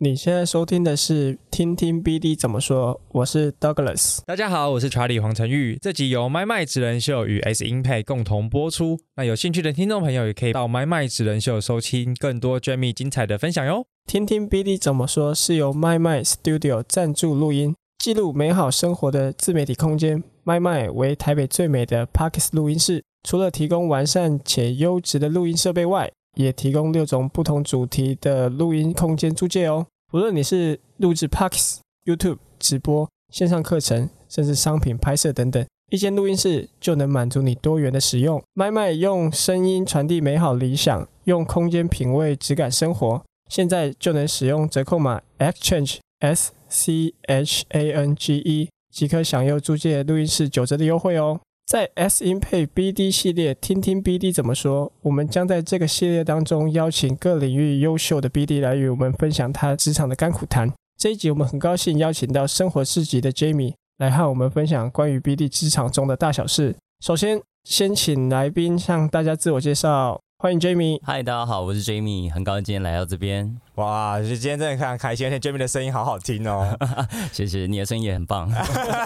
你现在收听的是《听听 BD 怎么说》，我是 Douglas。大家好，我是查理黄成玉。这集由麦麦职人秀与 S Impact 共同播出。那有兴趣的听众朋友也可以到麦麦职人秀收听更多 Jamie 精彩的分享哟。听听 BD 怎么说是由麦麦 Studio 赞助录音，记录美好生活的自媒体空间。麦麦为台北最美的 Parkes 录音室，除了提供完善且优质的录音设备外，也提供六种不同主题的录音空间租借哦。无论你是录制 Podcast、YouTube 直播、线上课程，甚至商品拍摄等等，一间录音室就能满足你多元的使用。麦麦用声音传递美好理想，用空间品味质感生活。现在就能使用折扣码 Exchange S C H A N G E，即可享有租借录音室九折的优惠哦。在 S Impact BD 系列，听听 BD 怎么说。我们将在这个系列当中邀请各领域优秀的 BD 来与我们分享他职场的甘苦谈。这一集我们很高兴邀请到生活市集的 Jamie 来和我们分享关于 BD 职场中的大小事。首先，先请来宾向大家自我介绍。欢迎 Jamie。嗨，大家好，我是 Jamie，很高兴今天来到这边。哇，今天真的非常开心，而且 Jamie 的声音好好听哦。谢谢，你的声音也很棒。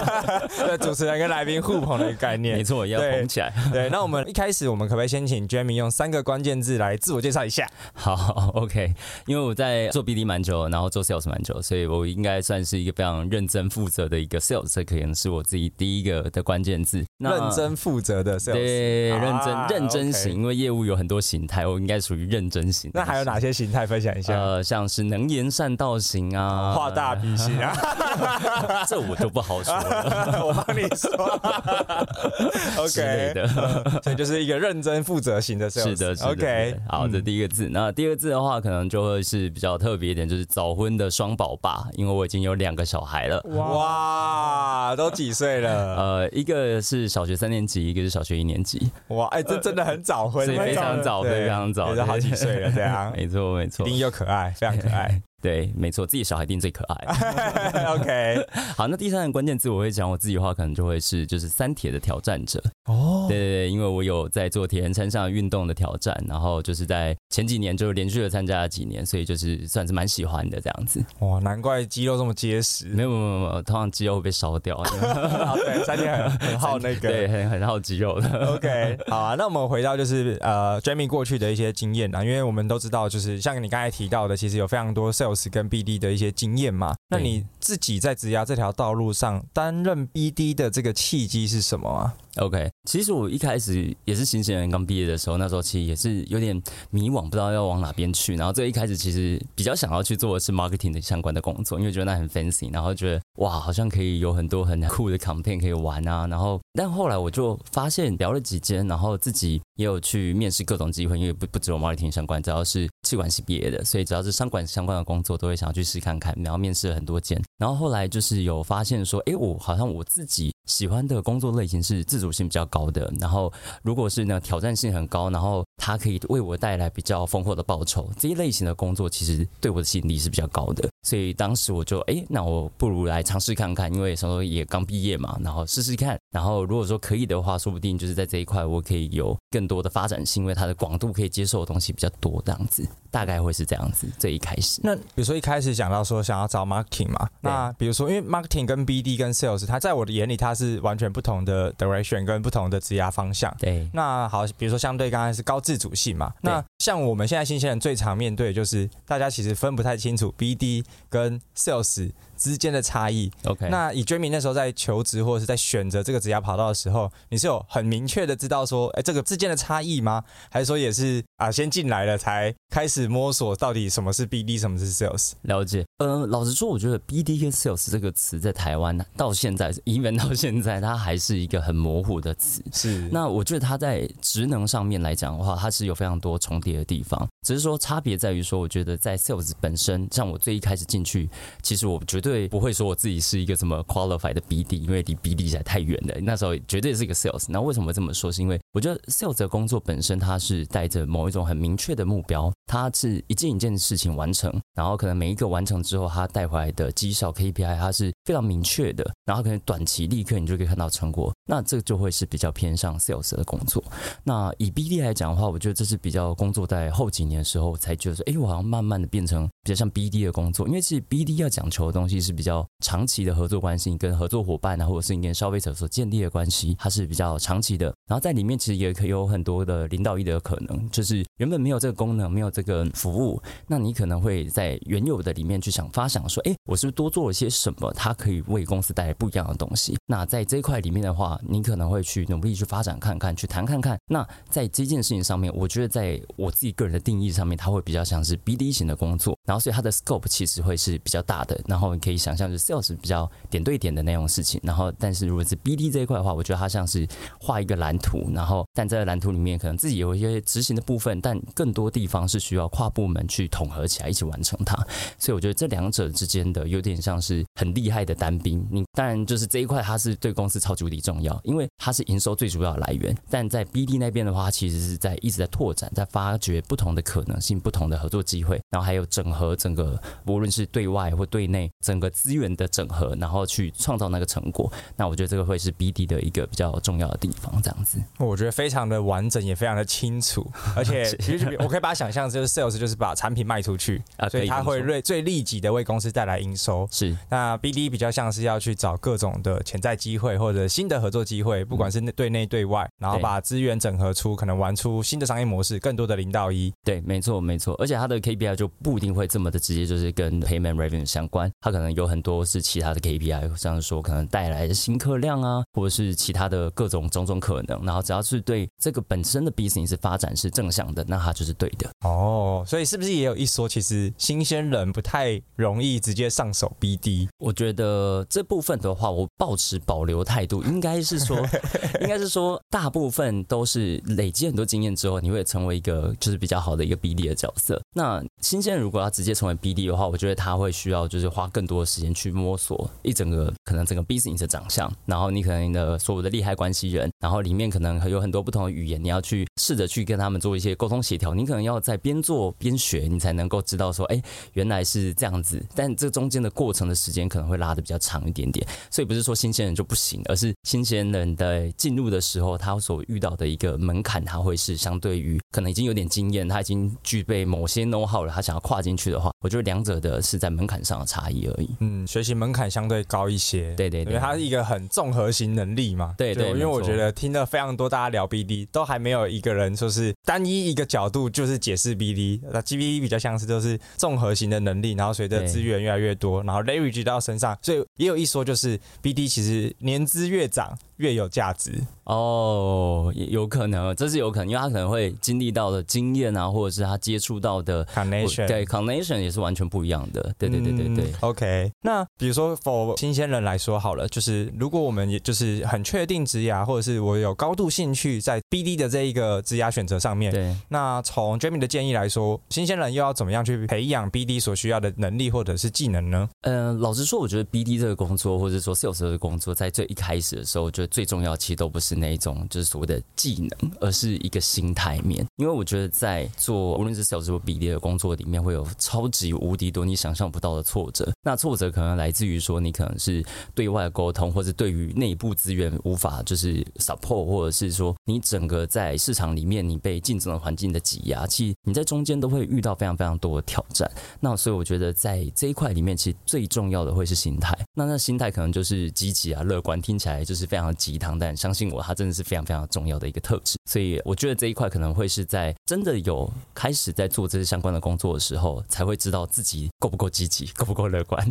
对，主持人跟来宾互捧的一个概念，没错，要捧起来。对，那我们一开始，我们可不可以先请 Jamie 用三个关键字来自我介绍一下？好，OK。因为我在做 BD 蛮久，然后做 Sales 蛮久，所以我应该算是一个非常认真负责的一个 Sales，这可能是我自己第一个的关键字。认真负责的 Sales，对，认真、啊、认真型因为业务有很多。形态，我应该属于认真型。那还有哪些形态？分享一下。呃，像是能言善道型啊，画大饼型啊，这我就不好说了。我帮你说。OK 的，所以就是一个认真负责型的。是的，是的。OK，好，这第一个字。那第二个字的话，可能就会是比较特别一点，就是早婚的双宝爸，因为我已经有两个小孩了。哇，都几岁了？呃，一个是小学三年级，一个是小学一年级。哇，哎，这真的很早婚，所以非常早。早，非常早，也是好几岁了，这样，没错，没错，一定又可爱，非常可爱。对，没错，自己小孩一定最可爱。OK，好，那第三个关键字我会讲我自己的话，可能就会是就是三铁的挑战者。哦，对对对，因为我有在做铁人三项运动的挑战，然后就是在前几年就连续的参加了几年，所以就是算是蛮喜欢的这样子。哇，难怪肌肉这么结实。没有没有没有，通常肌肉会被烧掉。对，三铁很很耗那个，对，很很耗肌肉的。OK，好啊，那我们回到就是呃，Jamie 过去的一些经验啊，因为我们都知道，就是像你刚才提到的，其实有非常多 sales。跟 BD 的一些经验嘛，那你自己在职涯这条道路上担任 BD 的这个契机是什么啊？OK，其实我一开始也是新鲜人，刚毕业的时候，那时候其实也是有点迷惘，不知道要往哪边去。然后这一开始其实比较想要去做的是 marketing 的相关的工作，因为觉得那很 fancy，然后觉得哇，好像可以有很多很酷的 campaign 可以玩啊。然后，但后来我就发现聊了几间，然后自己也有去面试各种机会，因为不不只有 marketing 相关，只要是企管系毕业的，所以只要是商管相关的工作，都会想要去试看看。然后面试了很多间，然后后来就是有发现说，哎，我好像我自己。喜欢的工作类型是自主性比较高的，然后如果是呢挑战性很高，然后它可以为我带来比较丰厚的报酬，这一类型的工作其实对我的吸引力是比较高的，所以当时我就哎，那我不如来尝试看看，因为那时候也刚毕业嘛，然后试试看，然后如果说可以的话，说不定就是在这一块我可以有更多的发展性，因为它的广度可以接受的东西比较多，这样子大概会是这样子。这一开始，那比如说一开始讲到说想要找 marketing 嘛，那比如说因为 marketing 跟 BD 跟 sales，它在我的眼里它。是完全不同的 direction 跟不同的职涯方向。对，那好，比如说相对刚才是高自主性嘛，那像我们现在新鲜人最常面对的就是大家其实分不太清楚 BD 跟 Sales 之间的差异。OK，那以 Jamie 那时候在求职或者是在选择这个职业跑道的时候，你是有很明确的知道说，哎，这个之间的差异吗？还是说也是啊，先进来了才开始摸索到底什么是 BD，什么是 Sales？了解。呃，老实说，我觉得 BD 跟 Sales 这个词在台湾到现在，even 到现在，它还是一个很模糊的词。是。那我觉得它在职能上面来讲的话，它是有非常多重叠的地方，只是说差别在于说，我觉得在 Sales 本身，像我最一开始进去，其实我绝对不会说我自己是一个什么 qualified 的 BD，因为离 BD 实在太远了。那时候绝对是一个 Sales。那为什么这么说？是因为我觉得 sales 的工作本身，它是带着某一种很明确的目标，它是一件一件事情完成，然后可能每一个完成之后，它带回来的绩效 KPI，它是非常明确的，然后可能短期立刻你就可以看到成果，那这就会是比较偏向 sales 的工作。那以 BD 来讲的话，我觉得这是比较工作在后几年的时候才觉得说，哎，我好像慢慢的变成比较像 BD 的工作，因为其实 BD 要讲求的东西是比较长期的合作关系，跟合作伙伴啊，或者是你跟消费者所建立的关系，它是比较长期的。然后在里面其实也可以有很多的零到一的可能，就是原本没有这个功能，没有这一个服务，那你可能会在原有的里面去想发想说，哎，我是不是多做了些什么，它可以为公司带来不一样的东西？那在这一块里面的话，你可能会去努力去发展看看，去谈看看。那在这件事情上面，我觉得在我自己个人的定义上面，它会比较像是 BD 型的工作，然后所以它的 scope 其实会是比较大的，然后你可以想象是 sales 比较点对点的那种事情，然后但是如果是 BD 这一块的话，我觉得它像是画一个蓝图，然后但在蓝图里面可能自己有一些执行的部分，但更多地方是需要跨部门去统合起来一起完成它，所以我觉得这两者之间的有点像是很厉害的单兵，你当然就是这一块它是对公司超级无敌重要，因为它是营收最主要的来源，但在 BD 那边的话，它其实是在一直在拓展，在发掘不同的可能性、不同的合作机会，然后还有整合整个无论是对外或对内整个资源的整合，然后去创造那个成果。那我觉得这个会是 BD 的一个比较重要的地方，这样子。我觉得非常的完整，也非常的清楚，而且其实 我可以把它想象就是 sales 就是把产品卖出去啊，所以他会最最立即的为公司带来营收。是，那 BD 比较像是要去找各种的潜在机会或者新的合作机会，不管是对内对外，然后把资源整合出可能玩出新的商业模式，更多的零到一。对，没错没错，而且它的 KPI 就不一定会这么的直接，就是跟 Payment Revenue 相关，它可能有很多是其他的 KPI，像是说可能带来的新客量啊，或者是其他的各种种种可能，然后只要是对这个本身的 business 发展是正向的，那它就是对的。哦，所以是不是也有一说，其实新鲜人不太容易直接上手 BD？我觉得这部分的话，我抱持保留态度，应该是说，应该是说，大部分都是累积很多经验之后，你会成为一个就是比较好的一个 BD 的角色。那新鲜人如果要直接成为 BD 的话，我觉得他会需要就是花更多的时间去摸索一整个可能整个 business 的长相，然后你可能的所有的利害关系人，然后里面可能有很多不同的语言，你要去试着去跟他们做一些沟通协调。你可能要在边做边学，你才能够知道说，哎，原来是这样子。但这中间的过程的时间可能会拉的比较长一点点，所以不是说新鲜人就不行，而是新鲜人的进入的时候，他所遇到的一个门槛，他会是相对于可能已经有点经验，他已经具备某些 know how 了，他想要跨进去的话，我觉得两者的是在门槛上的差异而已。嗯，学习门槛相对高一些。对对对，因为它是一个很综合型能力嘛。对对，因为我觉得听了非常多大家聊 BD，都还没有一个人说是单一一个角度就是解释 BD。那 GBD 比较像是就是综合型的能力，然后随着资源越来越多，然后 leverage 到身上，所以也有一说就是 BD 其实年资越长越有价值。哦，有可能，这是有可能，因为他可能会经历到的经验啊，或者是他接触到的 connection，对 connection 也是完全不一样的。对对对对对。嗯、OK，那比如说 for 新鲜人来说好了，就是如果我们也就是很确定职涯，或者是我有高度兴趣在 BD 的这一个职涯选择上面，对。那从 Jamie 的建议来说，新鲜人又要怎么样去培养 BD 所需要的能力或者是技能呢？嗯、老实说，我觉得 BD 这个工作，或者说 sales 这个工作，在最一开始的时候，我觉得最重要其实都不是。那一种就是所谓的技能，而是一个心态面。因为我觉得在做无论是 sales 或 BD 的工作里面，会有超级无敌多你想象不到的挫折。那挫折可能来自于说你可能是对外沟通，或者对于内部资源无法就是 support，或者是说你整个在市场里面你被竞争的环境的挤压，其实你在在中间都会遇到非常非常多的挑战。那所以我觉得在这一块里面，其实最重要的会是心态。那那心态可能就是积极啊、乐观，听起来就是非常鸡汤，但相信我。它真的是非常非常重要的一个特质，所以我觉得这一块可能会是在真的有开始在做这些相关的工作的时候，才会知道自己够不够积极，够不够乐观。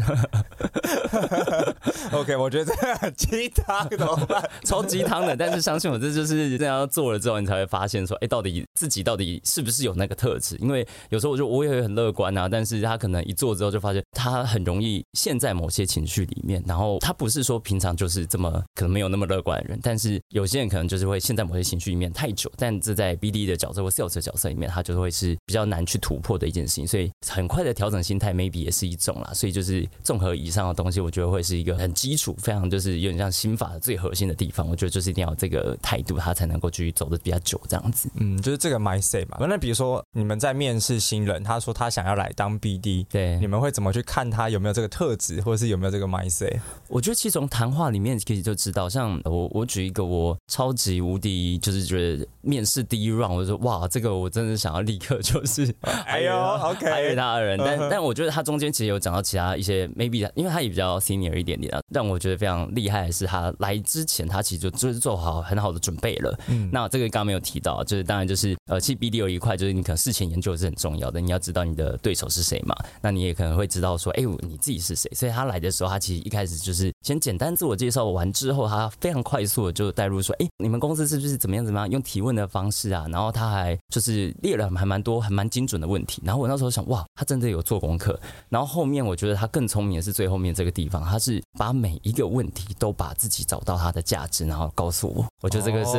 OK，我觉得这很鸡汤，怎么办？超鸡汤的，但是相信我，这就是这样做了之后，你才会发现说，哎，到底自己到底是不是有那个特？因为有时候我就我也会很乐观啊，但是他可能一做之后就发现他很容易陷在某些情绪里面，然后他不是说平常就是这么可能没有那么乐观的人，但是有。些人可能就是会陷在某些情绪里面太久，但这在 BD 的角色或 sales 的角色里面，他就会是比较难去突破的一件事情。所以很快的调整心态，maybe 也是一种啦。所以就是综合以上的东西，我觉得会是一个很基础，非常就是有点像心法的最核心的地方。我觉得就是一定要这个态度，他才能够继续走得比较久，这样子。嗯，就是这个 mindset 嘛。那比如说你们在面试新人，他说他想要来当 BD，对，你们会怎么去看他有没有这个特质，或者是有没有这个 mindset？我觉得其实从谈话里面其实就知道，像我我举一个我超级无敌，就是觉得面试第一 round，我就说哇，这个我真的想要立刻就是，哎呦，OK，还有他的人，但但我觉得他中间其实有讲到其他一些 maybe，因为他也比较 senior 一点点啊，让我觉得非常厉害的是他来之前他其实就就是做好很好的准备了。嗯，那这个刚刚没有提到，就是当然就是呃，其实 BD 有一块就是你可能事前研究是很重要的，你要知道你的对手是谁嘛，那你也可能会知道说，哎，你自己是谁，所以他来的时候，他其实一开始就是先简单自我介绍完之后，他非常快速的就带入说，哎，你们公司是不是怎么样怎么样，用提问的方式啊，然后他还就是列了还蛮多还蛮精准的问题，然后我那时候想，哇，他真的有做功课，然后后面我觉得他更聪明的是最后面这个地方，他是把每一个问题都把自己找到他的价值，然后告诉我，我觉得这个是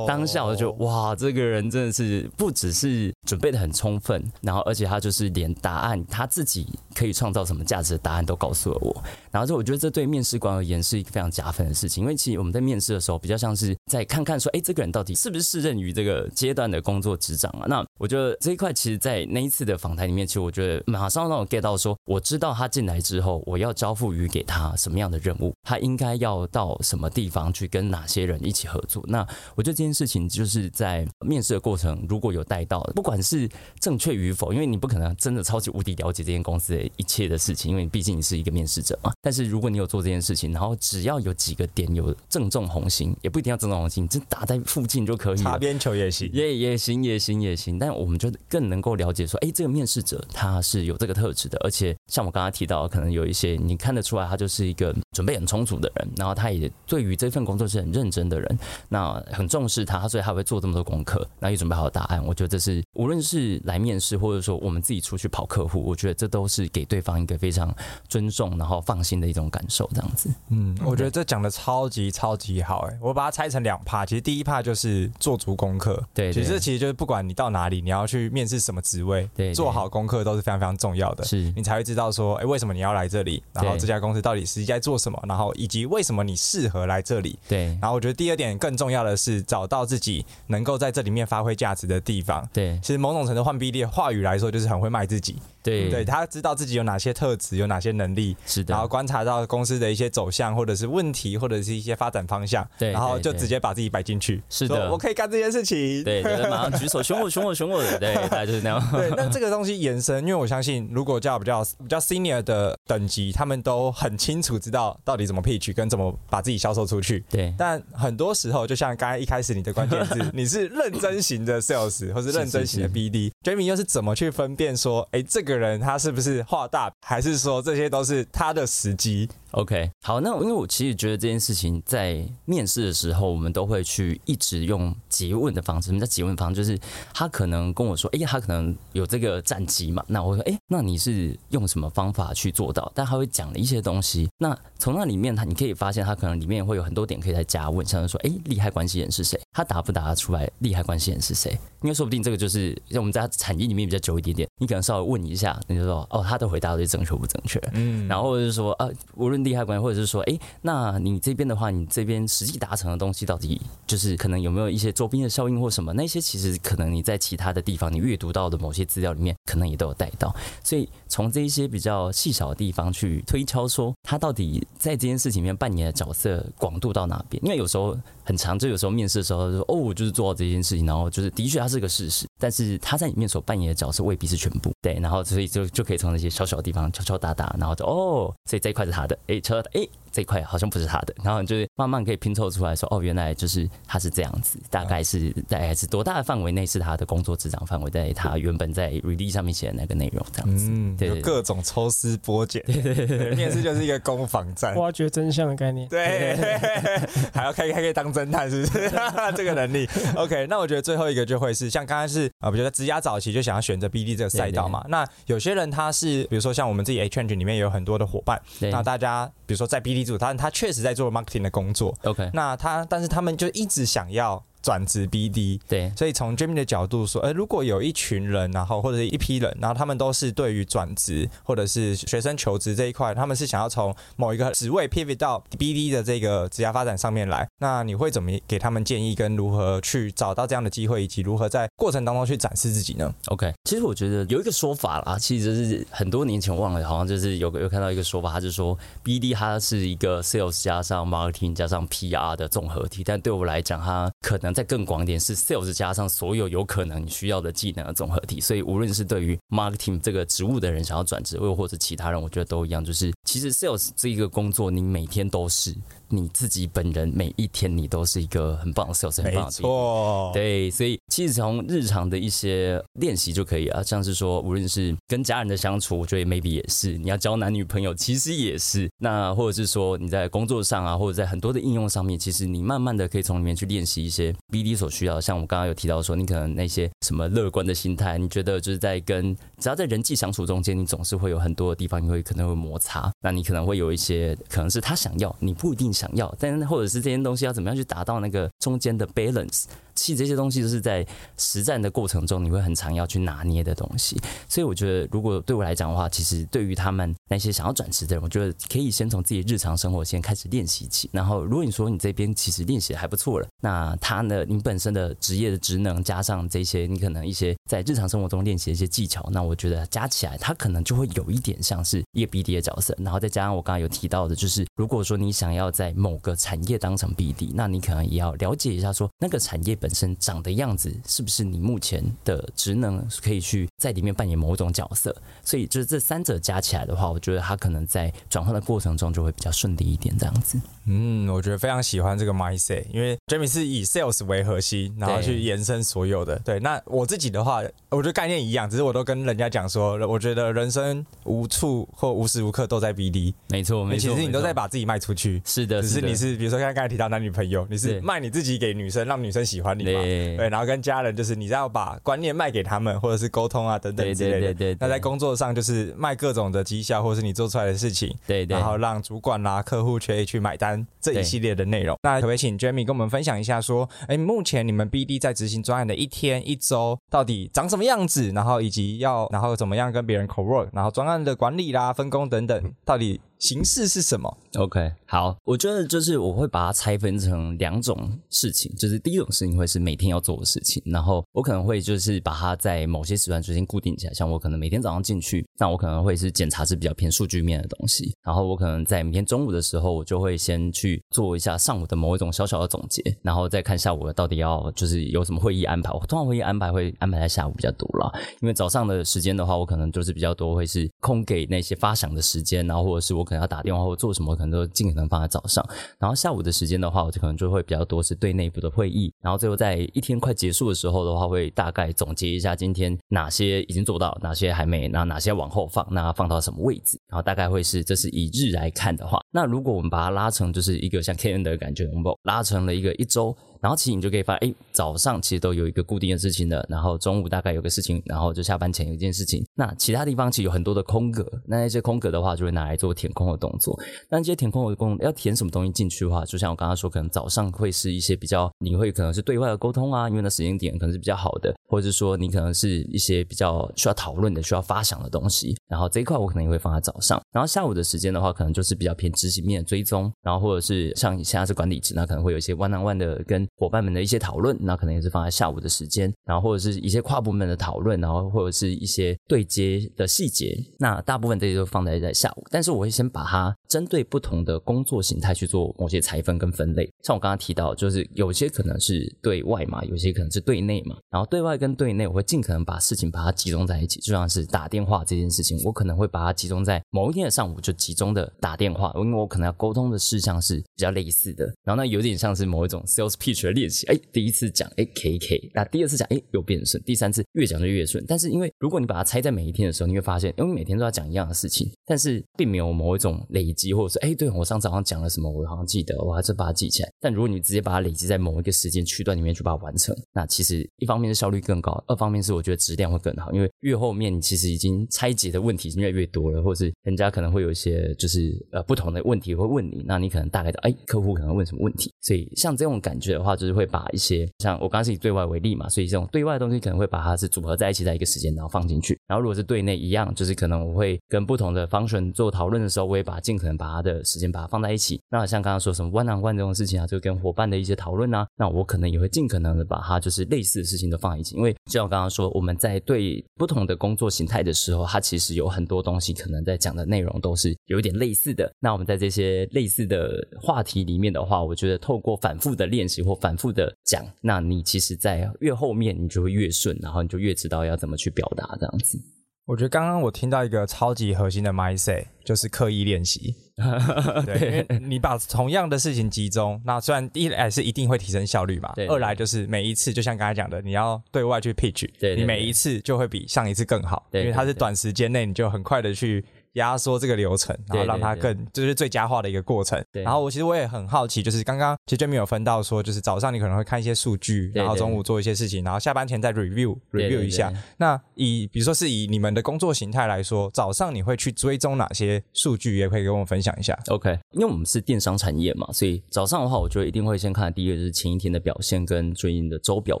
当下我就哇，这个人真的是不只是准备很充分，然后而且他就是连答案他自己可以创造什么价值的答案都告诉了我，然后就我觉得这对面试官而言是一个非常加分的事情，因为其实我们在面试的时候比较像是在看看说，哎，这个人到底是不是适任于这个阶段的工作职掌啊？那我觉得这一块其实，在那一次的访谈里面，其实我觉得马上让我 get 到说，我知道他进来之后，我要交付于给他什么样的任务，他应该要到什么地方去跟哪些人一起合作。那我觉得这件事情就是在面试的过程如果有带到，不管是正确与否，因为你不可能真的超级无敌了解这间公司的一切的事情，因为你毕竟你是一个面试者嘛。但是如果你有做这件事情，然后只要有几个点有正中红心，也不一定要正中红心，只打在附近就可以，擦边球也行，也也行，也行，也行。但我们就更能够了解说，哎，这个面试者他是有这个特质的，而且像我刚刚提到，可能有一些你看得出来，他就是一个准备很充足的人，然后他也对于这份工作是很认真的人，那很重视他，所以他会做这么多功课，然后也准备好答案。我觉得这是无论是来面试，或者说我们自己出去跑客户，我觉得这都是给对方一个非常尊重，然后放心的一种感受。这样子，嗯，我觉得这讲的超级超级好，哎，我把它拆成两 part，其实第一 part 就是做足功课，对，其实这其实就是不管你到哪里，你要去面试什么职位，对，做好功课都是非常非常重要的，是你才会知道说，哎，为什么你要来这里，然后这家公司到底实际在做什么，然后以及为什么你适合来这里，对，然后我觉得第二点更重要的是找到自己能够在这里面发挥价值的地方，对，其实某种程度换 BD 的话语来说，就是很会卖自己。对，对，他知道自己有哪些特质，有哪些能力，是的，然后观察到公司的一些走向，或者是问题，或者是一些发展方向，对，然后就直接把自己摆进去，是的，我可以干这件事情，对，对，马上举手，选我，选我，选我，对，大概就是那样。对，那这个东西延伸，因为我相信，如果叫比较比较 senior 的等级，他们都很清楚知道到底怎么 pitch 跟怎么把自己销售出去，对。但很多时候，就像刚才一开始你的关键字，你是认真型的 sales，或是认真型的 BD，Jamie 又是怎么去分辨说，哎，这个人他是不是？画大，还是说这些都是他的时机？OK，好，那因为我其实觉得这件事情在面试的时候，我们都会去一直用詰问的方式。什么叫詰问方式？就是他可能跟我说：“哎，他可能有这个战绩嘛。”那我会说：“哎，那你是用什么方法去做到？”但他会讲了一些东西。那从那里面，他你可以发现，他可能里面会有很多点可以再加问，像是说：“哎，利害关系人是谁？他答不答出来？利害关系人是谁？因为说不定这个就是像我们在产业里面比较久一点点，你可能稍微问一下，你就说：“哦，他的回答到底正确不正确？”嗯，然后就是说：“呃，无论。”厉害关系，或者是说，哎，那你这边的话，你这边实际达成的东西，到底就是可能有没有一些周边的效应或什么？那些其实可能你在其他的地方，你阅读到的某些资料里面，可能也都有带到。所以从这一些比较细小的地方去推敲，说他到底在这件事情里面扮演的角色广度到哪边？因为有时候很长，就有时候面试的时候就说，哦，就是做到这件事情，然后就是的确它是个事实，但是他在里面所扮演的角色未必是全部。对，然后所以就就可以从那些小小的地方敲敲打打，然后就哦，所以这一块是他的，哎，敲敲哎。这块好像不是他的，然后就是慢慢可以拼凑出来说，哦，原来就是他是这样子，大概是大概是多大的范围内是他的工作职掌范围，在他原本在 release 上面写的那个内容这样。子，嗯，对，有各种抽丝剥茧，对对对，面试就是一个攻防战，挖掘真相的概念，对，还要可以还可以当侦探，是不是？这个能力，OK，那我觉得最后一个就会是像刚才是啊，比如说职涯早期就想要选择 BD 这个赛道嘛，那有些人他是比如说像我们自己 Exchange 里面有很多的伙伴，那大家比如说在 BD 组，他他确实。在做 marketing 的工作，OK，那他但是他们就一直想要转职 BD。对，所以从 Jimmy 的角度说，呃，如果有一群人，然后或者是一批人，然后他们都是对于转职或者是学生求职这一块，他们是想要从某一个职位 pivot 到 BD 的这个职业发展上面来，那你会怎么给他们建议，跟如何去找到这样的机会，以及如何在过程当中去展示自己呢？OK，其实我觉得有一个说法啦，其实就是很多年前忘了，好像就是有个有看到一个说法，他就说 BD 它是一个 sales 加上 marketing 加上 PR 的综合体，但对我来讲，它可能再更广一点，是 sales 加上所有有可能你需要的技能的综合体。所以无论是对于 marketing 这个职务的人想要转职，又或者其他人，我觉得都一样，就是其实 sales 这一个工作，你每天都是。你自己本人每一天你都是一个很棒的 sales，很棒的。没错，对，所以其实从日常的一些练习就可以啊，像是说无论是跟家人的相处，我觉得 maybe 也是，你要交男女朋友，其实也是，那或者是说你在工作上啊，或者在很多的应用上面，其实你慢慢的可以从里面去练习一些 BD 所需要的，像我刚刚有提到说，你可能那些什么乐观的心态，你觉得就是在跟只要在人际相处中间，你总是会有很多的地方你会可能会摩擦，那你可能会有一些可能是他想要，你不一定。想要，但是或者是这些东西要怎么样去达到那个中间的 balance？其实这些东西都是在实战的过程中，你会很常要去拿捏的东西。所以我觉得，如果对我来讲的话，其实对于他们那些想要转职的人，我觉得可以先从自己日常生活先开始练习起。然后，如果你说你这边其实练习的还不错了，那他呢，你本身的职业的职能加上这些，你可能一些在日常生活中练习的一些技巧，那我觉得加起来，他可能就会有一点像是一个 BD 的角色。然后再加上我刚刚有提到的，就是如果说你想要在某个产业当成 BD，那你可能也要了解一下，说那个产业本本身长的样子是不是你目前的职能可以去在里面扮演某种角色？所以就是这三者加起来的话，我觉得他可能在转换的过程中就会比较顺利一点，这样子。嗯，我觉得非常喜欢这个 mindset，因为 Jamie 是以 sales 为核心，然后去延伸所有的。对，那我自己的话，我觉得概念一样，只是我都跟人家讲说，我觉得人生无处或无时无刻都在 BD。没错，没错，其实你都在把自己卖出去。是的，只是你是比如说刚才提到男女朋友，你是卖你自己给女生，让女生喜欢你嘛？对，对，然后跟家人就是你要把观念卖给他们，或者是沟通啊等等之类的。对对对，对。那在工作上就是卖各种的绩效，或者是你做出来的事情。对对。然后让主管啦、啊、客户可以去买单这一系列的内容。那可不可以请 Jamie 跟我们分享一下，说，哎，目前你们 BD 在执行专案的一天一周到底长什么样子？然后以及要然后怎么样跟别人 co-work，然后专案的管理啦、分工等等，到底？形式是什么？OK，好，我觉得就是我会把它拆分成两种事情，就是第一种事情会是每天要做的事情，然后我可能会就是把它在某些时段就先固定起来，像我可能每天早上进去，那我可能会是检查是比较偏数据面的东西，然后我可能在每天中午的时候，我就会先去做一下上午的某一种小小的总结，然后再看下午到底要就是有什么会议安排。我通常会议安排会安排在下午比较多啦，因为早上的时间的话，我可能就是比较多会是空给那些发想的时间，然后或者是我。可能要打电话或做什么，可能都尽可能放在早上。然后下午的时间的话，我就可能就会比较多是对内部的会议。然后最后在一天快结束的时候的话，会大概总结一下今天哪些已经做到，哪些还没，那哪些往后放，那放到什么位置。然后大概会是这是以日来看的话，那如果我们把它拉成就是一个像 KN 的感觉，我们拉成了一个一周。然后其实你就可以发现，哎，早上其实都有一个固定的事情的，然后中午大概有个事情，然后就下班前有一件事情。那其他地方其实有很多的空格，那那些空格的话就会拿来做填空的动作。那这些填空的工要填什么东西进去的话，就像我刚刚说，可能早上会是一些比较，你会可能是对外的沟通啊，因为那时间点可能是比较好的，或者是说你可能是一些比较需要讨论的、需要发想的东西。然后这一块我可能也会放在早上。然后下午的时间的话，可能就是比较偏执行面的追踪，然后或者是像你现在是管理职，那可能会有一些 one on one 的跟伙伴们的一些讨论，那可能也是放在下午的时间。然后或者是一些跨部门的讨论，然后或者是一些对接的细节，那大部分这些都放在在下午。但是我会先把它针对不同的工作形态去做某些拆分跟分类。像我刚刚提到，就是有些可能是对外嘛，有些可能是对内嘛。然后对外跟对内，我会尽可能把事情把它集中在一起，就像是打电话这件事情，我可能会把它集中在某一天的上午就集中的打电话，因为我可能要沟通的事项是比较类似的。然后那，有点像是某一种 sales pitch 的练习。哎，第一次讲，哎，K K，那第二次讲，哎，又变顺，第三次越讲就越顺。但是因为如果你把它拆在每一天的时候，你会发现，因为每天都要讲一样的事情，但是并没有某一种累积或者是哎，对我上次好像讲了什么，我好像记得，我还是把它记起来。但如果你直接把它累积在某一个时间区段里面去把它完成，那其实一方面是效率更高，二方面是我觉得质量会更好，因为越后面你其实已经拆解的问题越来越多了，或者是人家可能会有一些就是呃不同的问题会问你，那你可能大概的哎，客户可能问什么问题，所以像这种感觉的话，就是会把一些像我刚刚是以对外为例嘛，所以这种对外的东西可能会把它是组合在一起，在一个时间然后放进去，然后如果是对内一样，就是可能我会跟不同的 function 做讨论的时候，我也把尽可能把他的时间把它放在一起。那像刚刚说什么 one on one 这种事情啊，就跟伙伴的一些讨论啊，那我可能也会尽可能的把它就是类似的事情都放在一起，因为就像我刚刚说，我们在对不同的工作形态的时候，它其实有很多东西可能在讲的内容都是有一点类似的。那我们在这些类似的话题里面的话，我觉得透过反复的练习或反复的讲，那你其实在越后面你就会越顺，然后你就越知道要怎么去表达这样子。我觉得刚刚我听到一个超级核心的 mindset，就是刻意练习。对，因为你把同样的事情集中，那虽然一来是一定会提升效率嘛，对，二来就是每一次，就像刚才讲的，你要对外去 pitch，对，你每一次就会比上一次更好，对，因为它是短时间内你就很快的去。压缩这个流程，然后让它更就是最佳化的一个过程。然后我其实我也很好奇，就是刚刚其实 Jamie 有分到说，就是早上你可能会看一些数据，然后中午做一些事情，然后下班前再 review review 一下。那以比如说是以你们的工作形态来说，早上你会去追踪哪些数据？也可以跟我们分享一下。OK，因为我们是电商产业嘛，所以早上的话，我觉得一定会先看第一个就是前一天的表现跟最近的周表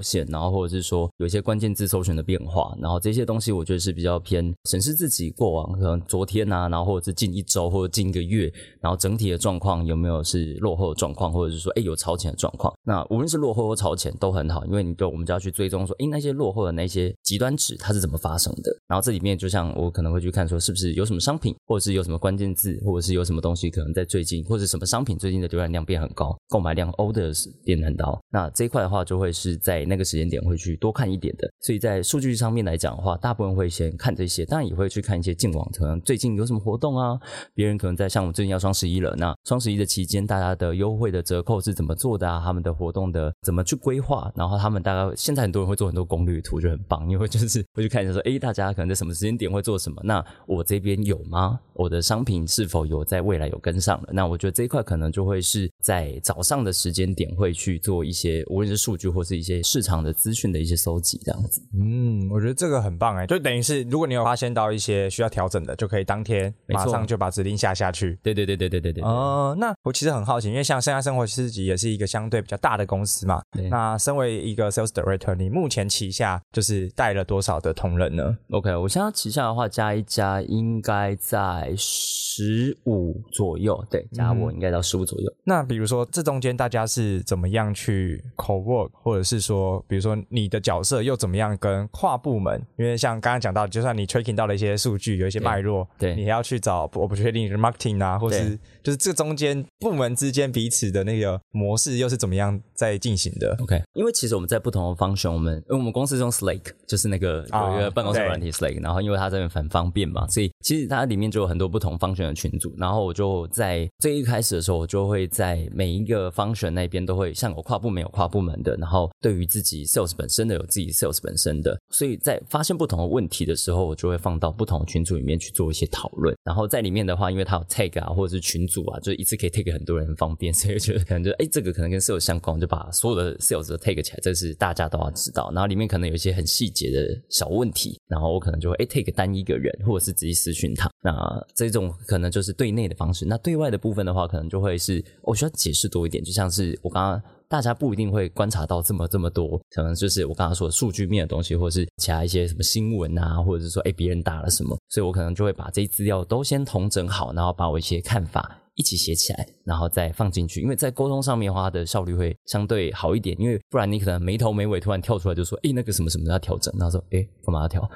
现，然后或者是说有一些关键字搜寻的变化，然后这些东西我觉得是比较偏审视自己过往可能昨天啊，然后或者是。近一周或者近一个月，然后整体的状况有没有是落后的状况，或者是说，哎，有超前的状况？那无论是落后或超前都很好，因为你对我们就要去追踪说，哎，那些落后的那些极端值它是怎么发生的？然后这里面就像我可能会去看说，是不是有什么商品，或者是有什么关键字，或者是有什么东西可能在最近，或者什么商品最近的浏览量变很高，购买量 orders 变很高。那这一块的话，就会是在那个时间点会去多看一点的。所以在数据上面来讲的话，大部分会先看这些，当然也会去看一些近往，可能最近有什么活动啊。别人可能在像我最近要双十一了，那双十一的期间，大家的优惠的折扣是怎么做的啊？他们的活动的怎么去规划？然后他们大概现在很多人会做很多攻略图，就很棒，因为就是会去看一下说，诶，大家可能在什么时间点会做什么？那我这边有吗？我的商品是否有在未来有跟上了？那我觉得这一块可能就会是在早上的时间点会去做一些，无论是数据或是一些市场的资讯的一些搜集，这样子。嗯，我觉得这个很棒哎，就等于是如果你有发现到一些需要调整的，就可以当天马上就把指令下下去。对对对对对对对。哦、呃，那我其实很好奇，因为像生涯生活自己也是一个相对比较大的公司嘛。对。那身为一个 Sales Director，你目前旗下就是带了多少的同仁呢？OK，我现在旗下的话加一加应该在十五左右，对，加我应该到十五左右。嗯、那比如说这中间大家是怎么样去 co-work，或者是说，比如说你的角色又怎么样跟跨部门？因为像刚刚讲到，就算你 tracking 到了一些数据，有一些脉络，对，你还要去找，我不确定是 marketing 啊，或是就是这中间部门之间彼此的那个模式又是怎么样在进行的？OK，因为其实我们在不同的 function，我们因为我们公司是用 Slack，就是那个有一个办公室软体 Slack，、oh, 然后因为它这边很方便嘛，所以其实它里面就有很多不同 function 的群组，然后我就在最一开始的时候，我就会在每一个 function 那边都会像有跨部门有跨部门的，然后对于自己 sales 本身的有自己 sales 本身的，所以在发现不同的问题的时候，我就会放到不同的群组里面去做一些讨论，然后在里面的话，因为它有 tag 啊，或者是群组啊，就一次可以 take 很多人方便，所以我觉得可能就哎，这个可能跟 sales 相关，就把所有的 sales 都 take 起来，这是大家都要知道。然后里面可能有一些很细节的小问题，然后我可能就会哎 take 单一个人，或者是直接私讯他。那这种可能就是对内的方式。那对外的部分的话，可能就会是我需要解释多一点，就像是我刚刚大家不一定会观察到这么这么多，可能就是我刚刚说的数据面的东西，或者是其他一些什么新闻啊，或者是说哎别人打了什么，所以我可能就会把这些资料都先统整好，然后把我一些看法。一起写起来，然后再放进去，因为在沟通上面的话，它的效率会相对好一点。因为不然你可能没头没尾，突然跳出来就说：“哎，那个什么什么要调整。”然后说：“哎，干嘛要调？”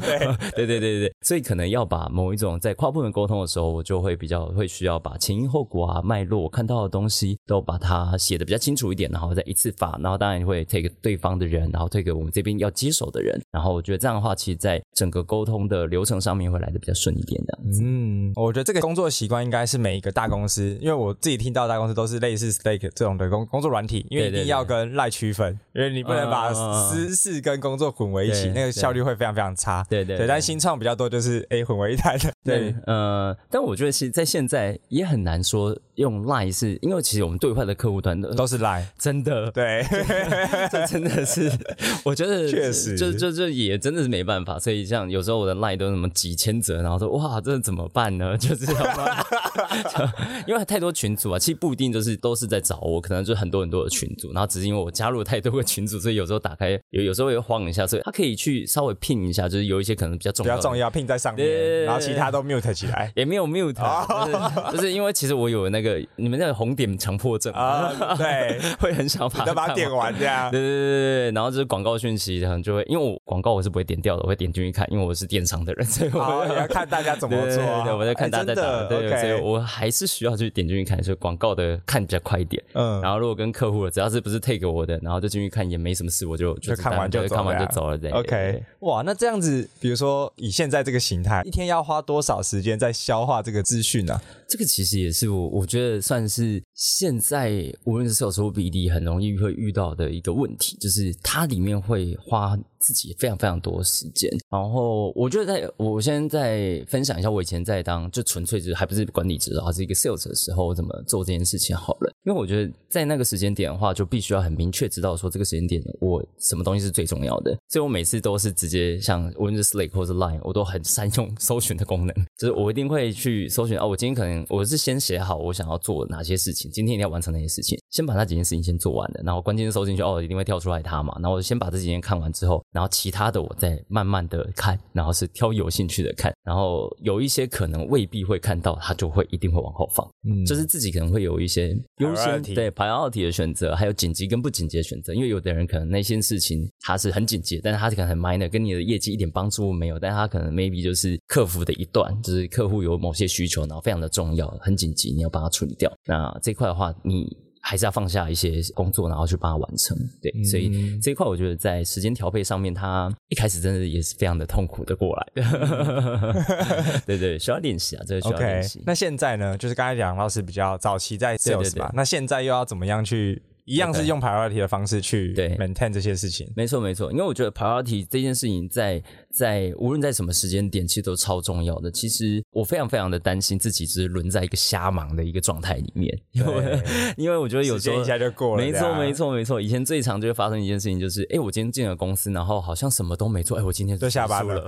对 对对对对对，所以可能要把某一种在跨部门沟通的时候，我就会比较会需要把前因后果啊、脉络看到的东西都把它写的比较清楚一点，然后再一次发。然后当然会 take 对方的人，然后 take 我们这边要接手的人。然后我觉得这样的话，其实在整个沟通的流程上面会来的比较顺一点的。嗯，我觉得这个工作习惯。应该是每一个大公司，因为我自己听到大公司都是类似 Stake 这种的工工作软体，因为一定要跟赖区分，因为你不能把私事跟工作混为一起，那个效率会非常非常差。对对，对，对，但新创比较多，就是哎混为一谈的，对，呃，但我觉得其实，在现在也很难说用 Line 是因为其实我们对话的客户端的都是 Line，真的，对，这真的是，我觉得确实，就就就也真的是没办法。所以像有时候我的 Line 都什么几千折，然后说哇，这怎么办呢？就是要因为太多群组啊，其实不一定就是都是在找我，可能就很多很多的群组，然后只是因为我加入了太多个群组，所以有时候打开有有时候会慌一下，所以他可以去稍微 pin 一下，就是有一些可能比较重要比较重要 pin 在上面，然后其他都 mute 起来，也没有 mute，就是就是因为其实我有那个你们那个红点强迫症啊，对，会很想把它把它点完这样，对对对对，然后就是广告讯息然后就会，因为我广告我是不会点掉的，我会点进去看，因为我是电商的人，所以我要看大家怎么做，对，我在看大家在打，对，所以我还是需要去点进去看，所以广告的看比较快一点，嗯，然后如果跟客户的，只要是不是 take 我的，然后就进去看也没什么事，我就就看完就看完就走了，对，OK，哇，那这样子，比如说以现在这个形态，一天要花多少时间在消化这个资讯呢？这个其实也是我我觉得算是现在无论是售出比例很容易会遇到的一个问题，就是它里面会花自己非常非常多时间。然后我觉得在我先在分享一下我以前在当就纯粹就是还不是管理职，而是一个 sales 的时候，我怎么做这件事情好了。因为我觉得在那个时间点的话，就必须要很明确知道说这个时间点我什么东西是最重要的。所以我每次都是直接像无论是 Slack 或者 Line，我都很善用 搜寻的功能，就是我一定会去搜寻啊，我今天可能。我是先写好我想要做哪些事情，今天一定要完成哪些事情，先把那几件事情先做完的，然后关键是搜进去哦，一定会跳出来它嘛，然后我先把这几件看完之后，然后其他的我再慢慢的看，然后是挑有兴趣的看，然后有一些可能未必会看到，它就会一定会往后放，嗯，就是自己可能会有一些优先对 priority 的选择，还有紧急跟不紧急的选择，因为有的人可能那些事情他是很紧急，但是他可能很 minor，跟你的业绩一点帮助没有，但是他可能 maybe 就是客服的一段，就是客户有某些需求，然后非常的重要。很紧急，你要把它处理掉。那这块的话，你还是要放下一些工作，然后去把它完成。对，嗯、所以这一块我觉得在时间调配上面，他一开始真的也是非常的痛苦的过来的。对，对对，需要练习啊，这个需要练习。Okay, 那现在呢，就是刚才讲到是比较早期在 sales 嘛，对对对，那现在又要怎么样去？一样是用 priority 的方式去对 maintain 这些事情，没错没错，因为我觉得 priority 这件事情在在无论在什么时间点，其实都超重要的。其实我非常非常的担心自己只是沦在一个瞎忙的一个状态里面，因为因为我觉得有时候一下就过了，没错没错没错。以前最常就会发生一件事情，就是哎，我今天进了公司，然后好像什么都没做，哎，我今天就下班了，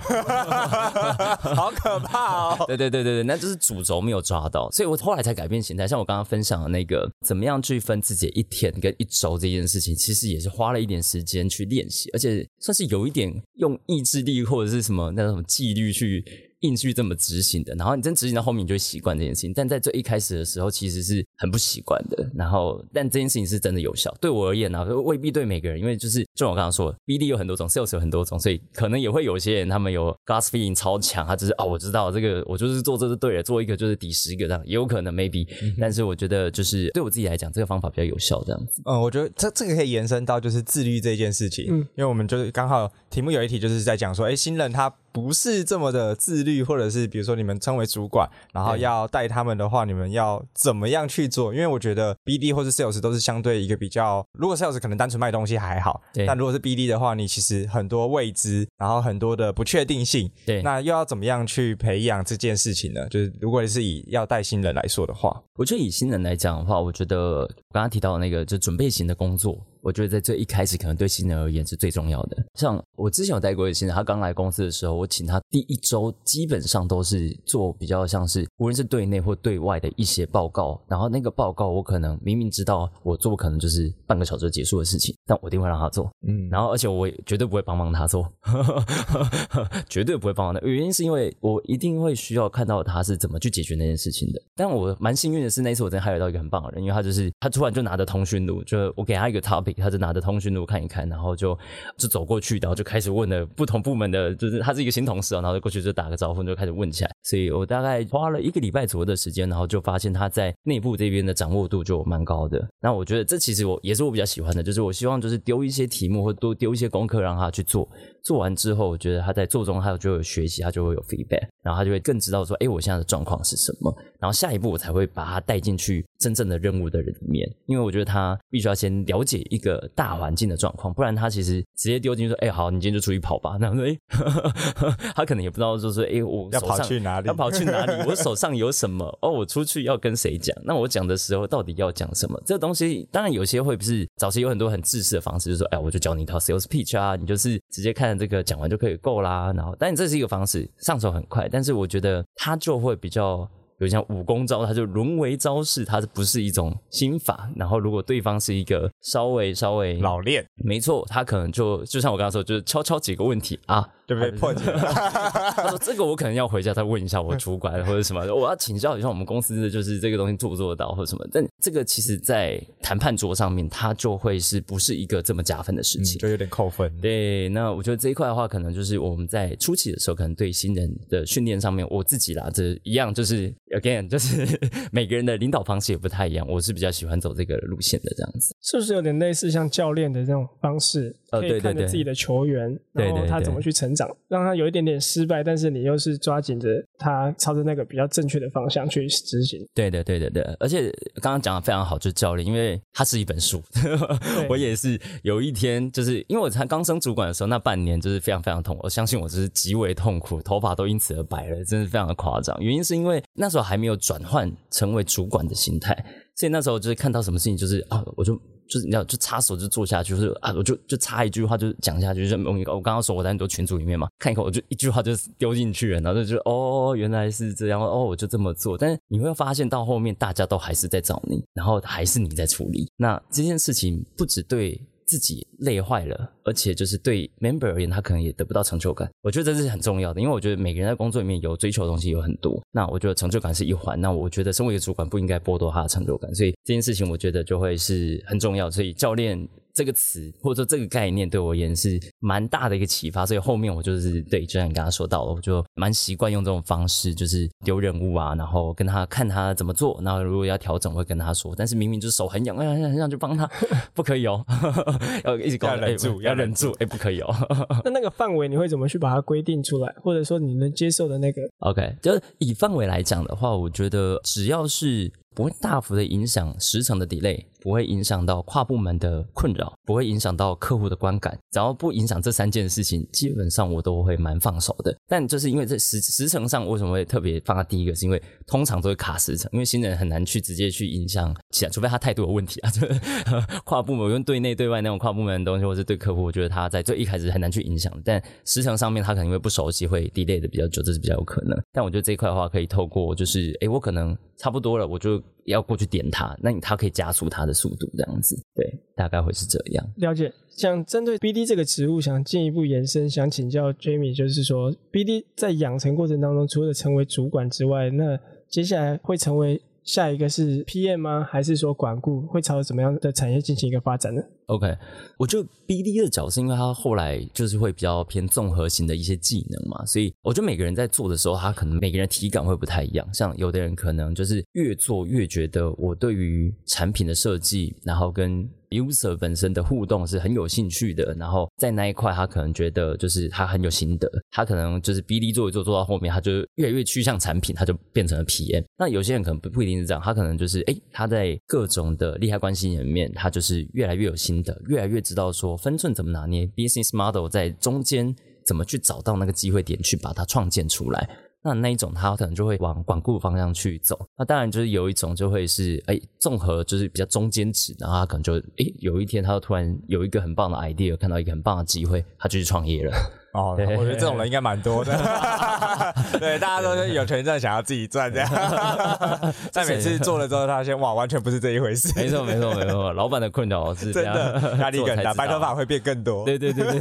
好可怕哦！对对对对对，那就是主轴没有抓到，所以我后来才改变形态。像我刚刚分享的那个，怎么样去分自己一天。跟一周这件事情，其实也是花了一点时间去练习，而且算是有一点用意志力或者是什么那种纪律去。硬去这么执行的，然后你真执行到后面，你就会习惯这件事情。但在最一开始的时候，其实是很不习惯的。然后，但这件事情是真的有效。对我而言呢、啊，未必对每个人，因为就是就我刚刚说的，BD 有很多种，Sales 有很多种，所以可能也会有些人他们有 gas feeling 超强，他只是哦，我知道这个，我就是做这是对的，做一个就是抵十个这样，也有可能 maybe、嗯。但是我觉得就是对我自己来讲，这个方法比较有效，这样子。嗯，我觉得这这个可以延伸到就是自律这件事情，嗯，因为我们就是刚好题目有一题就是在讲说，哎，新人他。不是这么的自律，或者是比如说你们称为主管，然后要带他们的话，你们要怎么样去做？因为我觉得 BD 或是 Sales 都是相对一个比较，如果 Sales 可能单纯卖东西还好，但如果是 BD 的话，你其实很多未知，然后很多的不确定性，对，那又要怎么样去培养这件事情呢？就是如果你是以要带新人来说的话，我觉得以新人来讲的话，我觉得我刚刚提到的那个就准备型的工作。我觉得在最一开始，可能对新人而言是最重要的。像我之前有带过一个新人，他刚来公司的时候，我请他第一周基本上都是做比较像是无论是对内或对外的一些报告。然后那个报告，我可能明明知道我做可能就是半个小时就结束的事情，但我一定会让他做。嗯，然后而且我也绝对不会帮忙他做，绝对不会帮忙的。原因是因为我一定会需要看到他是怎么去解决那件事情的。但我蛮幸运的是，那一次我真的还有到一个很棒的人，因为他就是他突然就拿着通讯录，就我给他一个 topic。他就拿着通讯录看一看，然后就就走过去，然后就开始问了不同部门的，就是他是一个新同事啊，然后就过去就打个招呼，就开始问起来。所以我大概花了一个礼拜左右的时间，然后就发现他在内部这边的掌握度就蛮高的。那我觉得这其实我也是我比较喜欢的，就是我希望就是丢一些题目或多丢一些功课让他去做。做完之后，我觉得他在做中，他就会有学习，他就会有 feedback，然后他就会更知道说，哎，我现在的状况是什么，然后下一步我才会把他带进去真正的任务的人里面，因为我觉得他必须要先了解一个大环境的状况，不然他其实直接丢进去说，哎，好，你今天就出去跑吧，那样说，哎，他可能也不知道，就是哎，我要跑去哪里？要跑去哪里？我手上有什么？哦，我出去要跟谁讲？那我讲的时候到底要讲什么？这个东西当然有些会不是早期有很多很自私的方式，就是说，哎，我就教你一套 sales pitch 啊，你就是直接看这个讲完就可以够啦。然后，但这是一个方式，上手很快，但是我觉得它就会比较。有像武功招，它就沦为招式，它是不是一种心法？然后如果对方是一个稍微稍微老练，没错，他可能就就像我刚刚说，就是敲敲几个问题啊。对不对？破解。他说：“这个我可能要回家再问一下我主管或者什么，我要请教一下我们公司的，就是这个东西做不做得到或者什么。但这个其实，在谈判桌上面，它就会是不是一个这么加分的事情，嗯、就有点扣分。对，那我觉得这一块的话，可能就是我们在初期的时候，可能对新人的训练上面，我自己啦，这一样就是 again，就是 每个人的领导方式也不太一样。我是比较喜欢走这个路线的，这样子是不是有点类似像教练的这种方式？呃，可以看着自己的球员，然后他怎么去成长，让他有一。点点失败，但是你又是抓紧着他朝着那个比较正确的方向去执行。对的对对对，而且刚刚讲的非常好，就是教练，因为他是一本书。我也是有一天，就是因为我才刚升主管的时候，那半年就是非常非常痛，我相信我就是极为痛苦，头发都因此而白了，真是非常的夸张。原因是因为那时候还没有转换成为主管的心态，所以那时候就是看到什么事情，就是啊，我就。就是你要就插手就做下去，就是啊，我就就插一句话就讲下去，就我我刚刚说我在很多群组里面嘛，看一口我就一句话就丢进去了，然后就觉得哦，原来是这样哦，我就这么做。但是你会发现到后面大家都还是在找你，然后还是你在处理。那这件事情不只对。自己累坏了，而且就是对 member 而言，他可能也得不到成就感。我觉得这是很重要的，因为我觉得每个人在工作里面有追求的东西有很多。那我觉得成就感是一环。那我觉得身为一个主管，不应该剥夺他的成就感。所以这件事情，我觉得就会是很重要。所以教练。这个词或者说这个概念对我而言是蛮大的一个启发，所以后面我就是对，就像你刚刚说到了，我就蛮习惯用这种方式，就是丢任务啊，然后跟他看他怎么做，然后如果要调整，我会跟他说。但是明明就是手很痒，哎呀，很想去帮他，不可以哦，要一直跟他忍住，要忍住，哎，不可以哦。那那个范围你会怎么去把它规定出来，或者说你能接受的那个？OK，就是以范围来讲的话，我觉得只要是不会大幅的影响时程的 delay。不会影响到跨部门的困扰，不会影响到客户的观感，只要不影响这三件事情，基本上我都会蛮放手的。但就是因为这时时程上为什么会特别放在第一个，是因为通常都会卡时程，因为新人很难去直接去影响其他，除非他态度有问题啊。就 跨部门，用对内对外那种跨部门的东西，或是对客户，我觉得他在最一开始很难去影响。但时程上面他可能因为不熟悉，会 delay 的比较久，这是比较有可能。但我觉得这一块的话，可以透过就是，诶，我可能差不多了，我就要过去点他，那你他可以加速他的速度，这样子。对，大概会是这样。了解。想针对 BD 这个职务，想进一步延伸，想请教 Jamie，就是说，BD 在养成过程当中，除了成为主管之外，那接下来会成为下一个是 PM 吗？还是说管顾？会朝着怎么样的产业进行一个发展呢？OK，我觉得 BD 的角色，因为他后来就是会比较偏综合型的一些技能嘛，所以我觉得每个人在做的时候，他可能每个人体感会不太一样。像有的人可能就是越做越觉得我对于产品的设计，然后跟 user 本身的互动是很有兴趣的，然后在那一块他可能觉得就是他很有心得，他可能就是 BD 做一做做到后面，他就越来越趋向产品，他就变成了 PM。那有些人可能不不一定是这样，他可能就是诶，他在各种的利害关系里面，他就是越来越有心。的越来越知道说分寸怎么拿捏，business model 在中间怎么去找到那个机会点去把它创建出来，那那一种他可能就会往管顾方向去走。那当然就是有一种就会是哎综合就是比较中间值，然后他可能就哎有一天他就突然有一个很棒的 idea，看到一个很棒的机会，他就去创业了。哦，我觉得这种人应该蛮多的，对，大家都是有权赚想要自己赚这样，在每次做了之后，他发现哇，完全不是这一回事。没错，没错，没错，老板的困扰是真的，压力 更大，白头发会变更多。对对对对。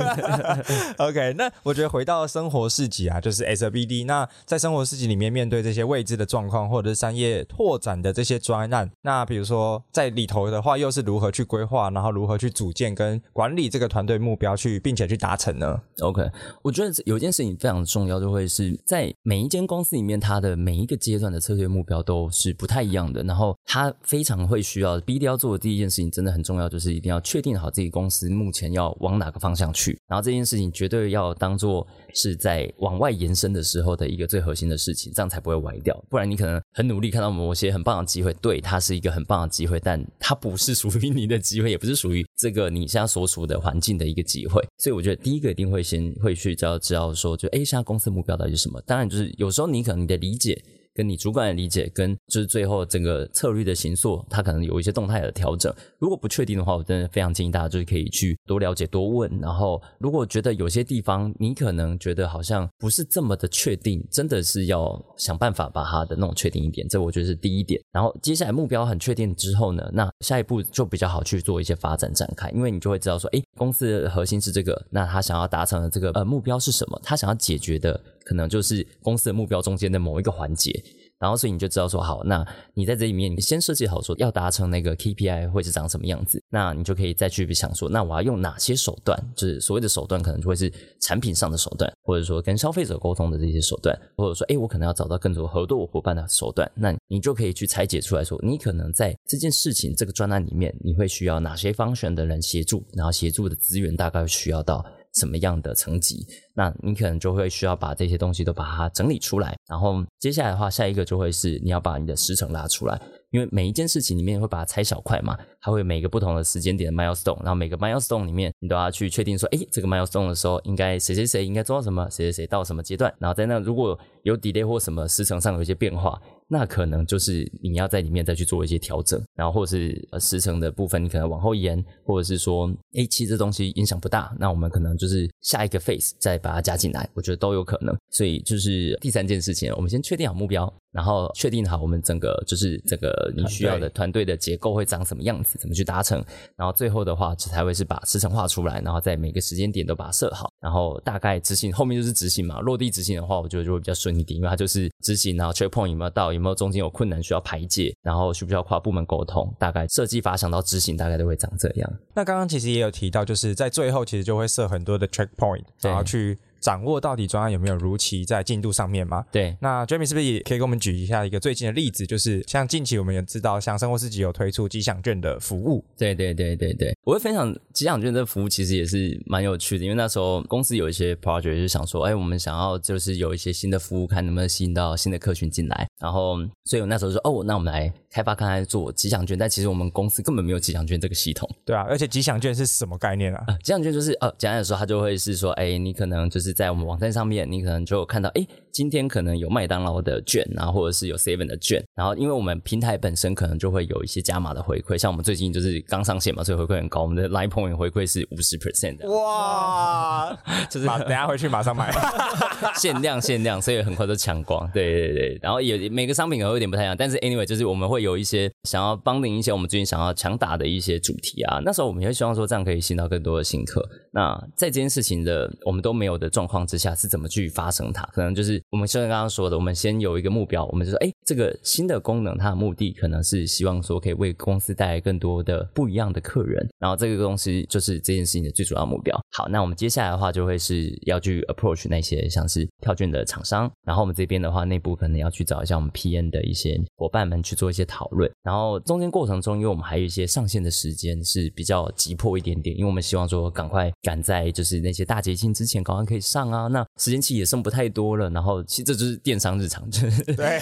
OK，那我觉得回到生活市集啊，就是 as a BD，那在生活市集里面面对这些未知的状况，或者是商业拓展的这些专案，那比如说在里头的话，又是如何去规划，然后如何去组建跟管理这个团队目标去，并且去达成呢？OK。我觉得有一件事情非常重要，就会是在每一间公司里面，它的每一个阶段的策略目标都是不太一样的。然后，它非常会需要 BD 要做的第一件事情，真的很重要，就是一定要确定好自己公司目前要往哪个方向去。然后，这件事情绝对要当做是在往外延伸的时候的一个最核心的事情，这样才不会歪掉。不然，你可能很努力看到某些很棒的机会，对，它是一个很棒的机会，但它不是属于你的机会，也不是属于这个你现在所处的环境的一个机会。所以，我觉得第一个一定会先会去知道知道说，就诶，现在公司目标到底是什么？当然，就是有时候你可能你的理解。跟你主管的理解，跟就是最后整个策略的形塑，它可能有一些动态的调整。如果不确定的话，我真的非常建议大家就是可以去多了解、多问。然后，如果觉得有些地方你可能觉得好像不是这么的确定，真的是要想办法把它的弄确定一点。这我觉得是第一点。然后，接下来目标很确定之后呢，那下一步就比较好去做一些发展展开，因为你就会知道说，诶，公司的核心是这个，那他想要达成的这个呃目标是什么？他想要解决的。可能就是公司的目标中间的某一个环节，然后所以你就知道说好，那你在这里面你先设计好说要达成那个 KPI 会是长什么样子，那你就可以再去想说，那我要用哪些手段，就是所谓的手段可能就会是产品上的手段，或者说跟消费者沟通的这些手段，或者说诶我可能要找到更多合作伙伴的手段，那你就可以去拆解出来说，你可能在这件事情这个专案里面你会需要哪些方选的人协助，然后协助的资源大概需要到。什么样的层级，那你可能就会需要把这些东西都把它整理出来，然后接下来的话，下一个就会是你要把你的时程拉出来，因为每一件事情里面会把它拆小块嘛，它会每个不同的时间点的 milestone，然后每个 milestone 里面你都要去确定说，哎，这个 milestone 的时候应该谁谁谁应该做到什么，谁谁谁到什么阶段，然后在那如果有 delay 或什么时程上有一些变化。那可能就是你要在里面再去做一些调整，然后或者是呃时程的部分，你可能往后延，或者是说，诶，其实这东西影响不大，那我们可能就是下一个 phase 再把它加进来，我觉得都有可能。所以就是第三件事情，我们先确定好目标。然后确定好我们整个就是整个你需要的团队的结构会长什么样子，怎么去达成。然后最后的话才会是把时程画出来，然后在每个时间点都把它设好，然后大概执行，后面就是执行嘛。落地执行的话，我觉得就会比较顺一点，因为它就是执行，然后 checkpoint 有没有到，有没有中间有困难需要排解，然后需不需要跨部门沟通，大概设计法想到执行大概都会长这样。那刚刚其实也有提到，就是在最后其实就会设很多的 checkpoint，然后去。掌握到底专案有没有如期在进度上面吗？对，那 Jamie 是不是也可以给我们举一下一个最近的例子？就是像近期我们也知道，像生活市集有推出吉祥券的服务。对对对对对，我会分享吉祥券这个服务，其实也是蛮有趣的，因为那时候公司有一些 project 就想说，哎，我们想要就是有一些新的服务，看能不能吸引到新的客群进来。然后，所以我那时候说，哦，那我们来开发看看做吉祥券。但其实我们公司根本没有吉祥券这个系统。对啊，而且吉祥券是什么概念啊？呃、吉祥券就是，呃，简单的说，它就会是说，哎，你可能就是在我们网站上面。你可能就看到，哎，今天可能有麦当劳的券，然后或者是有 Seven 的券，然后因为我们平台本身可能就会有一些加码的回馈，像我们最近就是刚上线嘛，所以回馈很高，我们的 Line Point 回馈是五十 percent 的，哇，就是等下回去马上买，限量限量，所以很快就抢光，对对对，然后也每个商品可能有点不太一样，但是 anyway 就是我们会有一些想要帮您一些我们最近想要强打的一些主题啊，那时候我们也会希望说这样可以吸引到更多的新客，那在这件事情的我们都没有的状况之下，是怎么去发生它？可能就是我们像刚刚说的，我们先有一个目标，我们就说，哎，这个新的功能，它的目的可能是希望说可以为公司带来更多的不一样的客人，然后这个东西就是这件事情的最主要目标。好，那我们接下来的话就会是要去 approach 那些像是票券的厂商，然后我们这边的话内部可能要去找一下我们 P N 的一些伙伴们去做一些讨论，然后中间过程中，因为我们还有一些上线的时间是比较急迫一点点，因为我们希望说赶快赶在就是那些大节庆之前赶快可以上啊，那时间期也剩不太多了，然后其实这就是电商日常，就是对，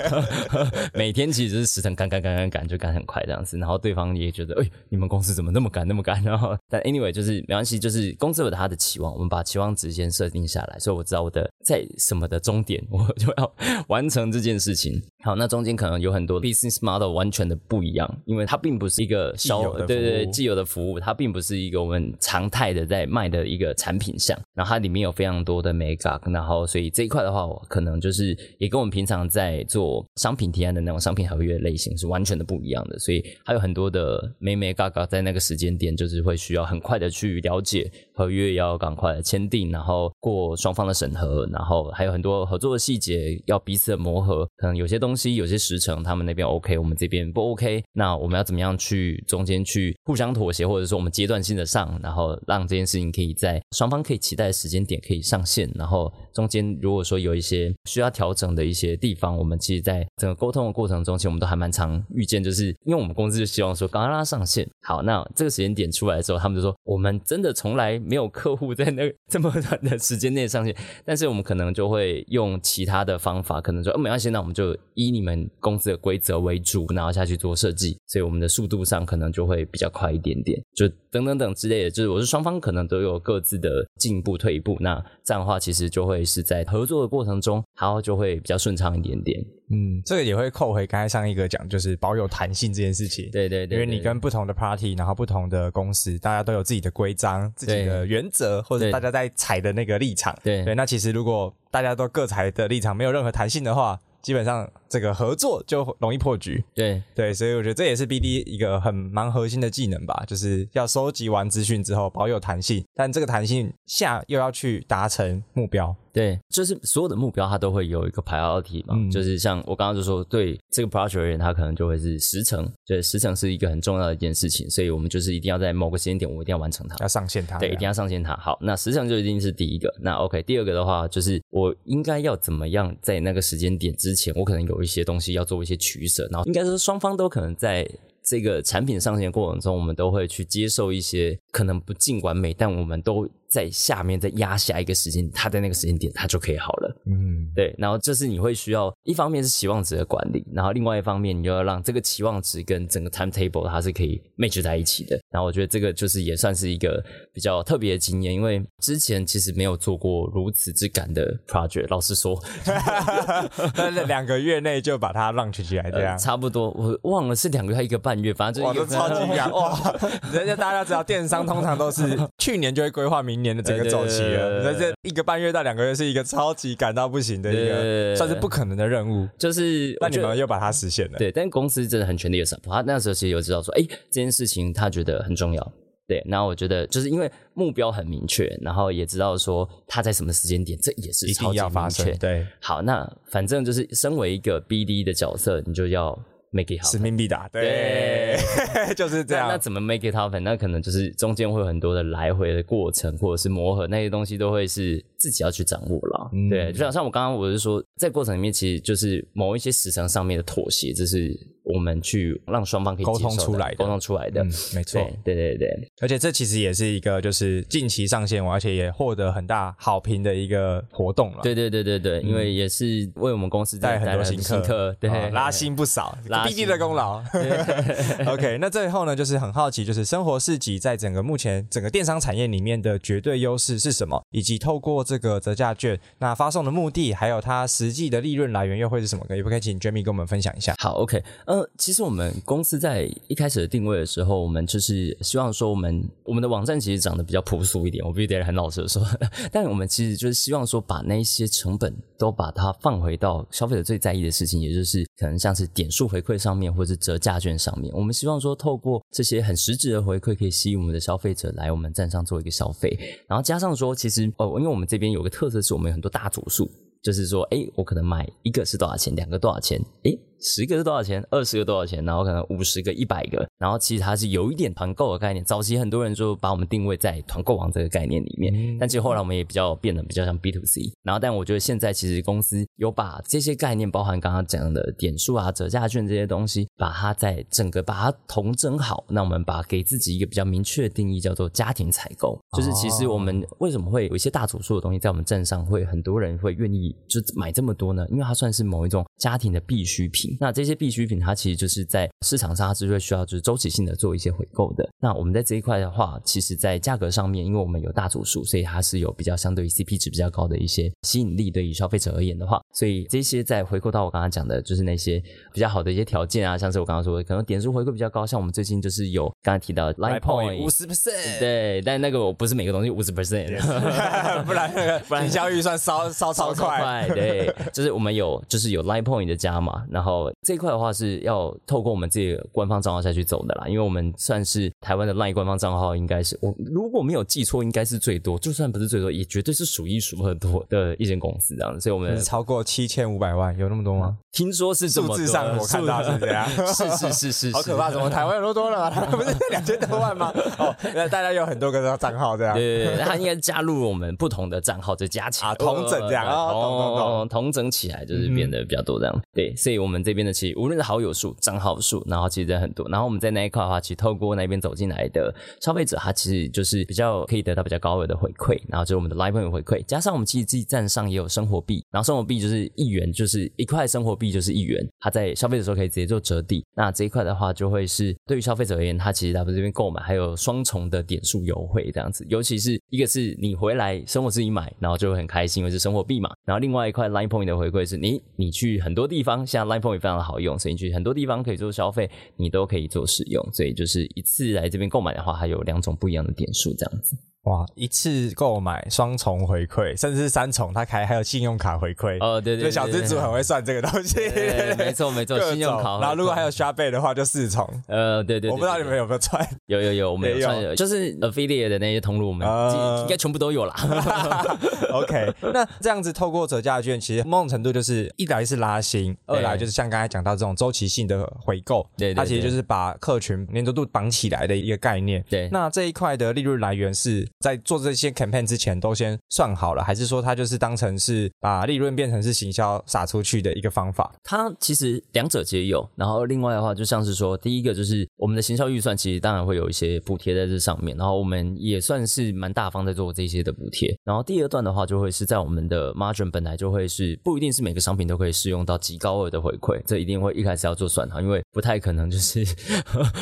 每天其实就是时程赶赶赶赶赶就赶很快这样子，然后对方也觉得哎，你们公司怎么那么赶那么赶？然后但 anyway 就是没关系，就是公司有他的期望，我们把期望值先设定下来，所以我知道我的在什么的终点，我就要完成这件事情。好，那中间可能有很多 business model 完全的不一样，因为它并不是一个消对对对既有的服务，它并不是一个我们常态的在卖的一个产品项，然后它里面有非常多的 mega，然后所以这一块的话，我可能就是也跟我们平常在做商品提案的那种商品合约类型是完全的不一样的，所以还有很多的眉眉角角在那个时间点，就是会需要很快的去了解合约，要赶快签订，然后过双方的审核，然后还有很多合作的细节要彼此的磨合，可能有些东东西有些时程他们那边 OK，我们这边不 OK，那我们要怎么样去中间去互相妥协，或者说我们阶段性的上，然后让这件事情可以在双方可以期待的时间点可以上线，然后中间如果说有一些需要调整的一些地方，我们其实在整个沟通的过程中，其实我们都还蛮常遇见，就是因为我们公司就希望说赶快让它上线。好，那这个时间点出来的时候，他们就说我们真的从来没有客户在那 这么短的时间内上线，但是我们可能就会用其他的方法，可能说，没关系，那我们就以你们公司的规则为主，然后下去做设计，所以我们的速度上可能就会比较快一点点，就等等等之类的，就是我是双方可能都有各自的进一步退步，那这样的话其实就会是在合作的过程中，然后就会比较顺畅一点点。嗯，这个也会扣回刚才上一个讲，就是保有弹性这件事情。对对对，对，因为你跟不同的 party，然后不同的公司，大家都有自己的规章、自己的原则，或者大家在踩的那个立场。对对，那其实如果大家都各踩的立场没有任何弹性的话，基本上这个合作就容易破局。对对，所以我觉得这也是 BD 一个很蛮核心的技能吧，就是要收集完资讯之后保有弹性，但这个弹性下又要去达成目标。对，就是所有的目标，它都会有一个 priority 嘛，嗯、就是像我刚刚就说，对这个 project 而言，它可能就会是时程，就是时程是一个很重要的一件事情，所以我们就是一定要在某个时间点，我们一定要完成它，要上线它，对，一定要上线它。好，那时程就一定是第一个，那 OK，第二个的话，就是我应该要怎么样在那个时间点之前，我可能有一些东西要做一些取舍，然后应该是双方都可能在。这个产品上线过程中，我们都会去接受一些可能不尽完美，但我们都在下面再压下一个时间，它在那个时间点它就可以好了。嗯，对。然后这是你会需要，一方面是期望值的管理，然后另外一方面你就要让这个期望值跟整个 timetable 它是可以 match 在一起的。然后我觉得这个就是也算是一个比较特别的经验，因为之前其实没有做过如此之赶的 project。老实说，但是两个月内就把它 launch 起来，这样、呃、差不多。我忘了是两个月还一个半。半月，反正就一个超级 赶哇！人家大家知道，电商通常都是去年就会规划明年的整个周期了。那这一个半月到两个月是一个超级赶到不行的一个，算是不可能的任务。就是那你们又把它实现了。对，但公司真的很全力的 support。他那时候其实有知道说，哎，这件事情他觉得很重要。对，然后我觉得就是因为目标很明确，然后也知道说他在什么时间点，这也是超级明确。一定要发生。对，好，那反正就是身为一个 BD 的角色，你就要。Make it happen，使命必达，对，对 就是这样。那怎么 make it happen？那可能就是中间会有很多的来回的过程，或者是磨合，那些东西都会是自己要去掌握了。嗯、对，就像像我刚刚我是说，在过程里面其实就是某一些时程上面的妥协，这是。我们去让双方可以沟通出来，沟通出来的，嗯，没错，对对对，而且这其实也是一个就是近期上线，而且也获得很大好评的一个活动了。对对对对对，因为也是为我们公司带很多新客，对，拉新不少毕竟的功劳。OK，那最后呢，就是很好奇，就是生活市集在整个目前整个电商产业里面的绝对优势是什么？以及透过这个折价券，那发送的目的，还有它实际的利润来源又会是什么？可以不可以请 Jamie 跟我们分享一下？好，OK，呃，其实我们公司在一开始的定位的时候，我们就是希望说，我们我们的网站其实长得比较朴素一点，我必须得很老实的说，但我们其实就是希望说，把那些成本都把它放回到消费者最在意的事情，也就是可能像是点数回馈上面，或者是折价券上面。我们希望说，透过这些很实质的回馈，可以吸引我们的消费者来我们站上做一个消费，然后加上说，其实哦，因为我们这边有个特色是我们有很多大组数，就是说，哎，我可能买一个是多少钱，两个多少钱，哎。十个是多少钱？二十个多少钱？然后可能五十个、一百个，然后其实它是有一点团购的概念。早期很多人就把我们定位在团购网这个概念里面，但其实后来我们也比较变得比较像 B to C。然后，但我觉得现在其实公司有把这些概念，包含刚刚讲的点数啊、折价券这些东西，把它在整个把它统整好。那我们把给自己一个比较明确的定义，叫做家庭采购。就是其实我们为什么会有一些大组数的东西在我们站上，会很多人会愿意就买这么多呢？因为它算是某一种家庭的必需品。那这些必需品。它其实就是在市场上，它是会需要就是周期性的做一些回购的。那我们在这一块的话，其实，在价格上面，因为我们有大组数，所以它是有比较相对于 CP 值比较高的一些吸引力。对于消费者而言的话，所以这些在回购到我刚刚讲的，就是那些比较好的一些条件啊，像是我刚刚说的，可能点数回馈比较高，像我们最近就是有刚才提到的 Line Point 五十 percent，对，但那个我不是每个东西五十 percent，不然那个不然营销预算烧烧超快，对，就是我们有就是有 Line Point 的加码，然后后这一块的话是要透过我们自己的官方账号下去走的啦，因为我们算是台湾的 LINE 官方账号，应该是我如果没有记错，应该是最多，就算不是最多，也绝对是数一数二多的一间公司这样子。所以我们超过七千五百万，有那么多吗？听说是数字上我看到是这样，是是是是，好可怕！怎么台湾有那么多了？不是两千多万吗？哦，那大家有很多个账号这样，对对对，他应该加入我们不同的账号，再加起来啊，同整这样啊，同同整起来就是变得比较多这样。对，所以我们这这边的其实无论是好友数、账号数，然后其实很多，然后我们在那一块的话，其实透过那边走进来的消费者，他其实就是比较可以得到比较高额的回馈，然后就是我们的 LINE Point 回馈，加上我们其实自己站上也有生活币，然后生活币就是一元，就是一块生活币就是一元，他在消费的时候可以直接做折抵。那这一块的话，就会是对于消费者而言，他其实在我们这边购买还有双重的点数优惠这样子，尤其是一个是你回来生活自己买，然后就会很开心，因为是生活币嘛。然后另外一块 LINE Point 的回馈是你你去很多地方，像 LINE Point 也非常的好用，所以你去很多地方可以做消费，你都可以做使用。所以就是一次来这边购买的话，它有两种不一样的点数这样子。哇！一次购买双重回馈，甚至是三重，他开还有信用卡回馈哦。对对，对，小资主很会算这个东西。没错没错，信用卡。然后如果还有刷倍的话，就四重。呃，对对，对，我不知道你们有没有串？有有有，我们有串，有就是 affiliate 的那些通路，我们应该全部都有啦。OK，那这样子透过折价券，其实某种程度就是一来是拉新，二来就是像刚才讲到这种周期性的回购。对，它其实就是把客群黏着度绑起来的一个概念。对，那这一块的利润来源是在做这些 campaign 之前都先算好了，还是说它就是当成是把利润变成是行销撒出去的一个方法？它其实两者皆有。然后另外的话，就像是说，第一个就是我们的行销预算，其实当然会有一些补贴在这上面。然后我们也算是蛮大方在做这些的补贴。然后第二段的话，就会是在我们的 margin 本来就会是不一定是每个商品都可以适用到极高额的回馈，这一定会一开始要做算好，因为不太可能就是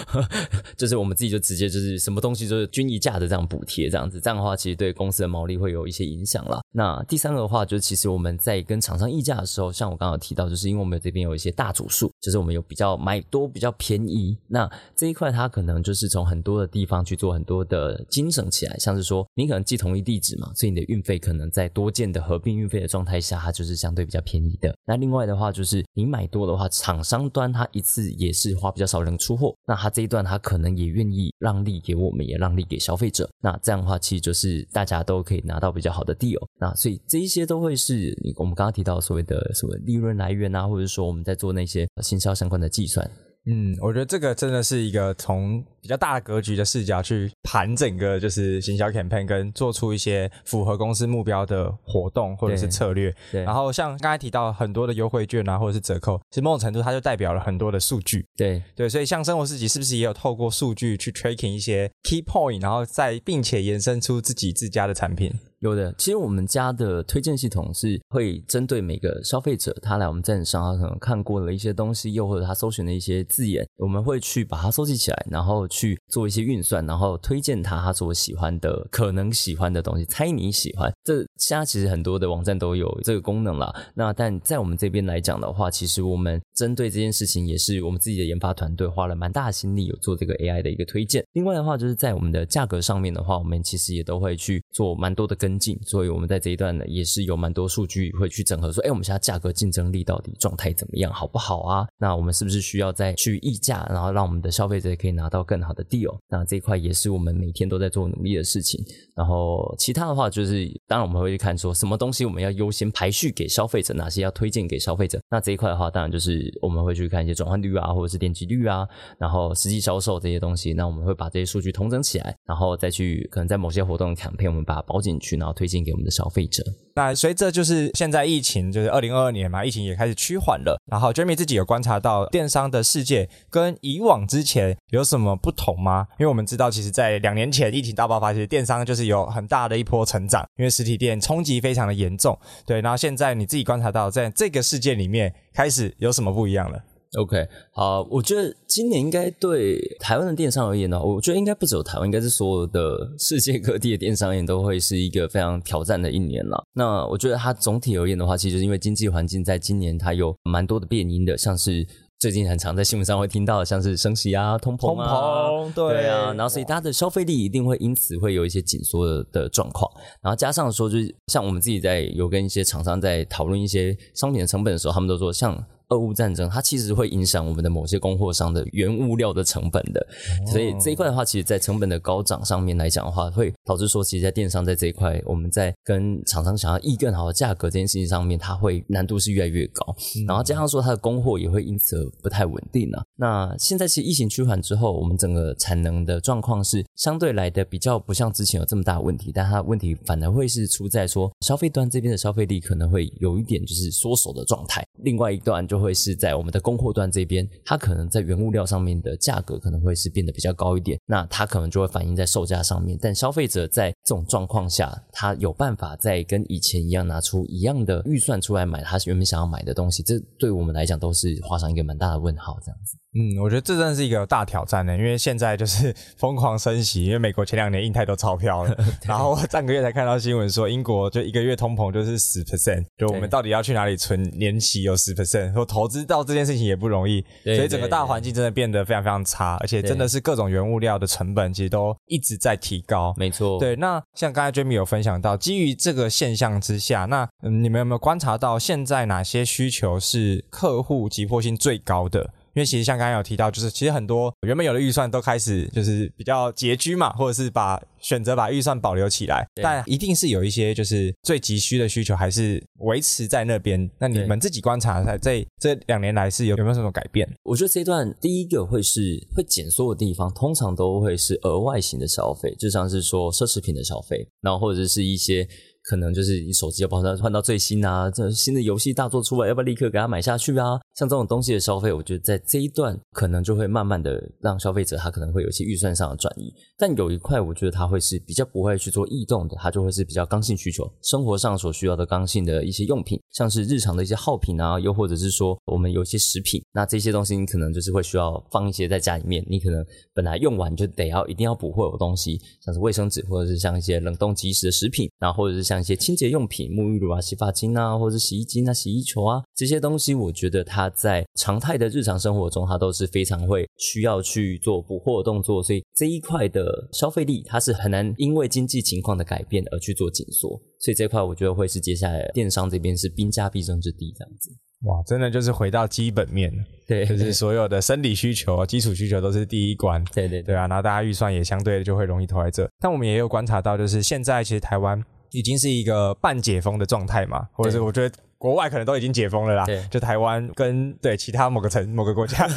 就是我们自己就直接就是什么东西就是均一价的这样补贴这样这样的话其实。对公司的毛利会有一些影响了。那第三个的话，就是其实我们在跟厂商议价的时候，像我刚刚提到，就是因为我们这边有一些大组数，就是我们有比较买多比较便宜。那这一块它可能就是从很多的地方去做很多的精省起来，像是说你可能寄同一地址嘛，所以你的运费可能在多件的合并运费的状态下，它就是相对比较便宜的。那另外的话，就是你买多的话，厂商端它一次也是花比较少人出货，那它这一段它可能也愿意让利给我们，也让利给消费者。那这样的话，其实就是。大家都可以拿到比较好的 deal，那所以这一些都会是我们刚刚提到所谓的什么利润来源啊，或者说我们在做那些行销相关的计算。嗯，我觉得这个真的是一个从比较大格局的视角去盘整个就是行销 campaign，跟做出一些符合公司目标的活动或者是策略。对。然后像刚才提到很多的优惠券啊，或者是折扣，其实某种程度它就代表了很多的数据。对对，所以像生活市集是不是也有透过数据去 tracking 一些 key point，然后再并且延伸出自己自家的产品？有的，其实我们家的推荐系统是会针对每个消费者，他来我们站上，他可能看过了一些东西，又或者他搜寻的一些字眼，我们会去把它收集起来，然后去做一些运算，然后推荐他他所喜欢的、可能喜欢的东西，猜你喜欢。这现在其实很多的网站都有这个功能了。那但在我们这边来讲的话，其实我们针对这件事情，也是我们自己的研发团队花了蛮大的心力，有做这个 AI 的一个推荐。另外的话，就是在我们的价格上面的话，我们其实也都会去做蛮多的跟跟进，所以我们在这一段呢，也是有蛮多数据会去整合，说，哎，我们现在价格竞争力到底状态怎么样，好不好啊？那我们是不是需要再去议价，然后让我们的消费者可以拿到更好的 deal？那这一块也是我们每天都在做努力的事情。然后其他的话，就是当然我们会去看说，什么东西我们要优先排序给消费者，哪些要推荐给消费者。那这一块的话，当然就是我们会去看一些转换率啊，或者是点击率啊，然后实际销售这些东西。那我们会把这些数据统整起来，然后再去可能在某些活动的 campaign，我们把它包进去，然后推荐。给我们的消费者。那随着就是现在疫情，就是二零二二年嘛，疫情也开始趋缓了。然后 Jeremy 自己有观察到电商的世界跟以往之前有什么不同吗？因为我们知道，其实，在两年前疫情大爆发，其实电商就是有很大的一波成长，因为实体店冲击非常的严重。对，然后现在你自己观察到，在这个世界里面开始有什么不一样了？OK，好，我觉得今年应该对台湾的电商而言呢，我觉得应该不只有台湾，应该是所有的世界各地的电商业都会是一个非常挑战的一年了。那我觉得它总体而言的话，其实就是因为经济环境在今年它有蛮多的变因的，像是最近很常在新闻上会听到的，像是升息啊、通膨啊，通膨，对，对啊，然后所以它的消费力一定会因此会有一些紧缩的的状况，然后加上说就是像我们自己在有跟一些厂商在讨论一些商品的成本的时候，他们都说像。俄乌战争，它其实会影响我们的某些供货商的原物料的成本的。所以这一块的话，其实，在成本的高涨上面来讲的话，会导致说，其实，在电商在这一块，我们在跟厂商想要议更好的价格这件事情上面，它会难度是越来越高。然后加上说，它的供货也会因此而不太稳定了啊。那现在其实疫情趋缓之后，我们整个产能的状况是相对来的比较不像之前有这么大的问题，但它问题反而会是出在说消费端这边的消费力可能会有一点就是缩手的状态。另外一段就会是在我们的供货端这边，它可能在原物料上面的价格可能会是变得比较高一点，那它可能就会反映在售价上面。但消费者在这种状况下，他有办法在跟以前一样拿出一样的预算出来买他原本想要买的东西，这对我们来讲都是画上一个蛮大的问号，这样子。嗯，我觉得这真的是一个大挑战呢，因为现在就是 疯狂升息，因为美国前两年印太多钞票了，然后上个月才看到新闻说，英国就一个月通膨就是十 percent，就我们到底要去哪里存年息有十 percent，说投资到这件事情也不容易，所以整个大环境真的变得非常非常差，而且真的是各种原物料的成本其实都一直在提高。没错，对，那像刚才 Jamie 有分享到，基于这个现象之下，那嗯，你们有没有观察到现在哪些需求是客户急迫性最高的？因为其实像刚刚有提到，就是其实很多原本有的预算都开始就是比较拮据嘛，或者是把选择把预算保留起来，但一定是有一些就是最急需的需求还是维持在那边。那你们自己观察在这这两年来是有有没有什么改变？我觉得这一段第一个会是会减缩的地方，通常都会是额外型的消费，就像是说奢侈品的消费，然后或者是一些。可能就是你手机要不要换到最新啊？这新的游戏大作出来，要不要立刻给它买下去啊？像这种东西的消费，我觉得在这一段可能就会慢慢的让消费者他可能会有一些预算上的转移。但有一块，我觉得他会是比较不会去做异动的，它就会是比较刚性需求，生活上所需要的刚性的一些用品，像是日常的一些耗品啊，又或者是说我们有一些食品，那这些东西你可能就是会需要放一些在家里面，你可能本来用完就得要一定要补货的东西，像是卫生纸，或者是像一些冷冻即食的食品，然后或者是像一些清洁用品，沐浴乳啊、洗发精啊，或者是洗衣精啊、洗衣球啊这些东西，我觉得它在常态的日常生活中，它都是非常会需要去做补货的动作，所以这一块的消费力，它是很难因为经济情况的改变而去做紧缩，所以这块我觉得会是接下来电商这边是兵家必争之地这样子。哇，真的就是回到基本面，对，就是所有的生理需求、基础需求都是第一关，对对对啊，然后大家预算也相对就会容易投在这。但我们也有观察到，就是现在其实台湾。已经是一个半解封的状态嘛，或者是我觉得国外可能都已经解封了啦。对，就台湾跟对其他某个城某个国家，